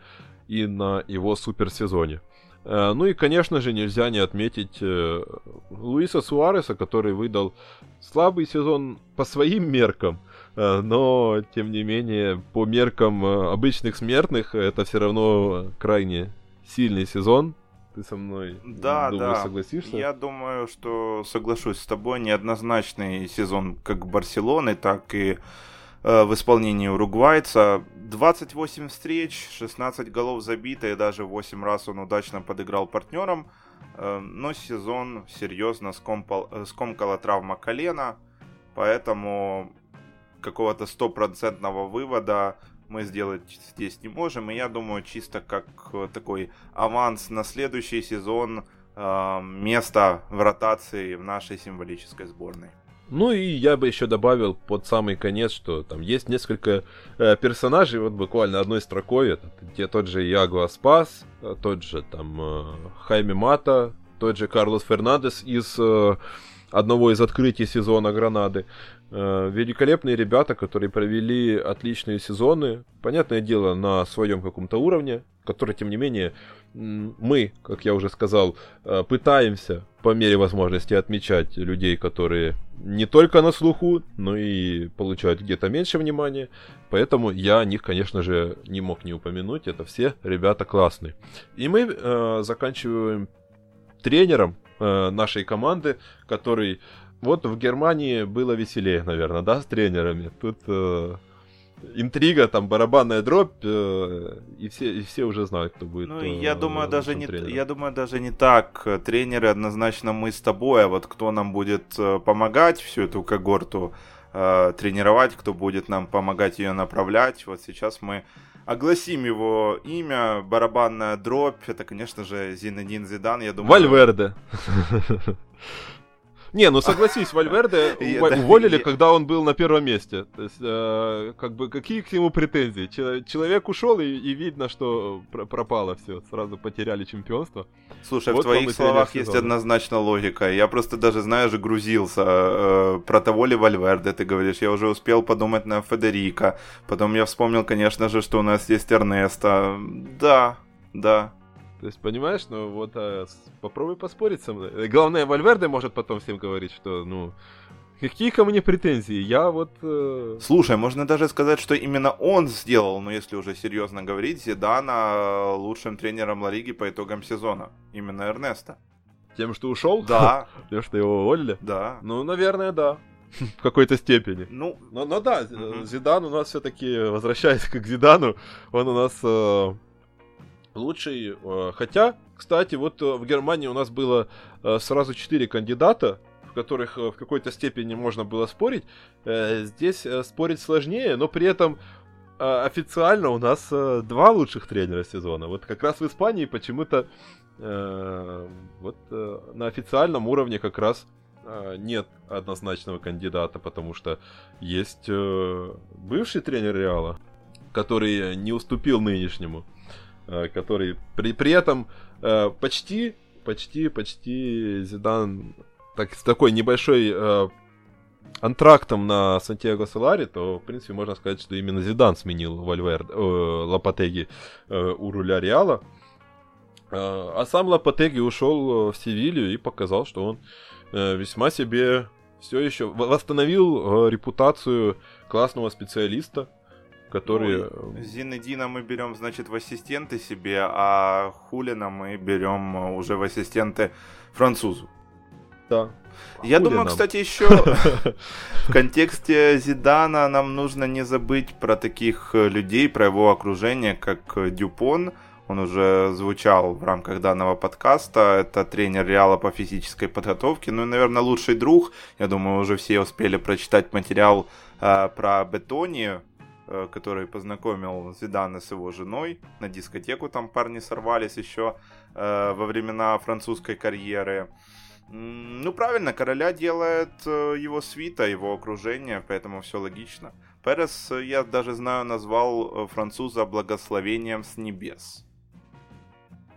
и на его суперсезоне. Э, ну и, конечно же, нельзя не отметить э, Луиса Суареса, который выдал слабый сезон по своим меркам, э, но, тем не менее, по меркам э, обычных смертных это все равно крайне сильный сезон. Ты со мной, да, думаю, да. согласишься? Я думаю, что соглашусь с тобой. Неоднозначный сезон как Барселоны, так и э, в исполнении уругвайца. 28 встреч, 16 голов забито, и даже 8 раз он удачно подыграл партнерам. Э, но сезон серьезно скомкал, э, скомкала травма колена, поэтому какого-то стопроцентного вывода мы сделать здесь не можем. И я думаю, чисто как э, такой аванс на следующий сезон э, место в ротации в нашей символической сборной. Ну и я бы еще добавил под самый конец, что там есть несколько э, персонажей, вот буквально одной строкой, это где тот же Яго Аспас, э, тот же там э, Хайми Мата, тот же Карлос Фернандес из э, одного из открытий сезона Гранады. Э, великолепные ребята, которые провели отличные сезоны, понятное дело, на своем каком-то уровне, который, тем не менее, мы, как я уже сказал, э, пытаемся по мере возможности отмечать людей, которые не только на слуху, но и получают где-то меньше внимания. Поэтому я о них, конечно же, не мог не упомянуть. Это все ребята классные. И мы э, заканчиваем тренером э, нашей команды, который вот в Германии было веселее, наверное, да, с тренерами. Тут э, интрига, там барабанная дробь, э, и все, и все уже знают, кто будет. Ну, э, я думаю, даже не, я думаю, даже не так. Тренеры однозначно мы с тобой, а вот кто нам будет э, помогать всю эту когорту э, тренировать, кто будет нам помогать ее направлять. Вот сейчас мы огласим его имя, барабанная дробь. Это, конечно же, Зинедин Зидан, я думаю. Вальверде. Не, ну согласись, Вальверде уволили, когда он был на первом месте. То есть, э, как бы, какие к нему претензии? Человек ушел, и, видно, что пропало все. Сразу потеряли чемпионство. Слушай, в твоих словах есть однозначно логика. Я просто даже, знаешь, грузился. Э, про того ли Вальверде ты говоришь. Я уже успел подумать на Федерико. Потом я вспомнил, конечно же, что у нас есть Эрнесто. Да, да. То есть, понимаешь, ну вот а, попробуй поспорить со мной. Главное, Вальверде может потом всем говорить, что, ну, какие ко мне претензии? Я вот... Э... Слушай, можно даже сказать, что именно он сделал, ну если уже серьезно говорить, Зидана лучшим тренером Ла Лиги по итогам сезона. Именно Эрнеста. Тем, что ушел? Да. Тем, что его уволили? Да. Ну, наверное, да. В какой-то степени. Ну, но, но да, угу. Зидан у нас все-таки, возвращаясь к Зидану, он у нас э, лучший. Э, хотя, кстати, вот э, в Германии у нас было э, сразу четыре кандидата, в которых в какой-то степени можно было спорить. Здесь спорить сложнее, но при этом официально у нас два лучших тренера сезона. Вот как раз в Испании почему-то вот на официальном уровне как раз нет однозначного кандидата, потому что есть бывший тренер Реала, который не уступил нынешнему. Э, который при, при этом э, почти, почти, почти Зидан так, с такой небольшой э, антрактом на Сантьяго Солари, то, в принципе, можно сказать, что именно Зидан сменил Вальвер, э, Лопетеги э, у руля Реала. Э, а сам Лопетеги ушел в Севилью и показал, что он э, весьма себе все еще восстановил э, репутацию классного специалиста которые... Ну, Зинедина мы берем, значит, в ассистенты себе, а Хулена мы берем э, уже в ассистенты французу. Да. Я Хулином. думаю, кстати, еще в контексте Зидана нам нужно не забыть про таких э, людей, про его окружение, как э, Дюпон. Он уже звучал в рамках данного подкаста. Это тренер Реала по физической подготовке. Ну и, наверное, лучший друг. Я думаю, уже все успели прочитать материал э, про Бетони, Э, который познакомил Зидана с его женой. На дискотеку там парни сорвались еще э, во времена французской карьеры. Ну, правильно, короля делает э, его свита, его окружение, поэтому все логично. Перес, я даже знаю, назвал француза благословением с небес.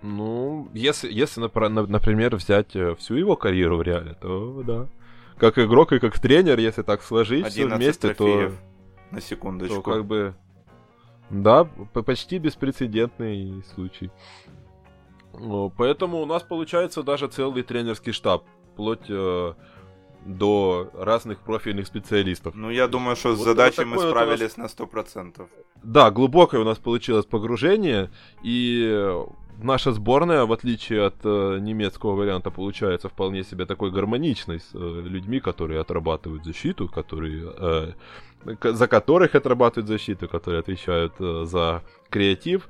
Ну, если, если например, взять всю его карьеру в реале, то да. Как игрок и как тренер, если так сложить все вместе, трофеев. то на секундочку. То как бы... Да, почти беспрецедентный случай. Поэтому у нас получается даже целый тренерский штаб, вплоть э, до разных профильных специалистов. Ну, я думаю, что с вот задачей мы справились вот нас... на 100%. Да, глубокое у нас получилось погружение, и наша сборная, в отличие от э, немецкого варианта, получается вполне себе такой гармоничной с э, людьми, которые отрабатывают защиту, которые, э, за которых отрабатывают защиту, которые отвечают э, за креатив.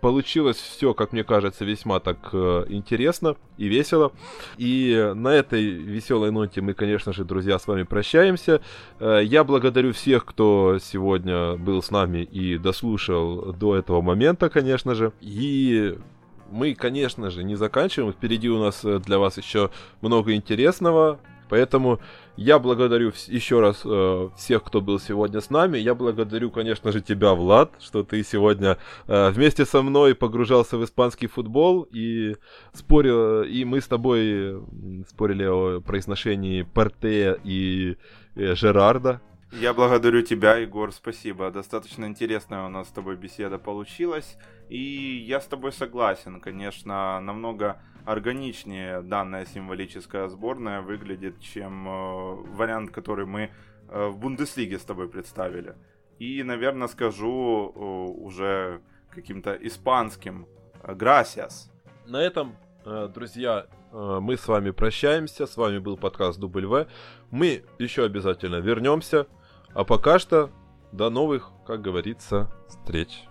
Получилось все, как мне кажется, весьма так э, интересно и весело. И на этой веселой ноте мы, конечно же, друзья, с вами прощаемся. Э, я благодарю всех, кто сегодня был с нами и дослушал до этого момента, конечно же. И мы, конечно же, не заканчиваем. Впереди у нас э, для вас еще много интересного. Поэтому я благодарю еще раз э, всех, кто был сегодня с нами. Я благодарю, конечно же, тебя, Влад, что ты сегодня э, вместе со мной погружался в испанский футбол и спорил, и мы с тобой спорили о произношении Порте и э, Жерарда. Я благодарю тебя, Егор, спасибо. Достаточно интересная у нас с тобой беседа получилась. И я с тобой согласен, конечно, намного органичнее данная символическая сборная выглядит, чем э, вариант, который мы э, в Бундеслиге с тобой представили. И, наверное, скажу э, уже каким-то испанским «Gracias». На этом, друзья, мы с вами прощаемся. С вами был подкаст Дубль В. Мы еще обязательно вернемся. А пока что до новых, как говорится, встреч.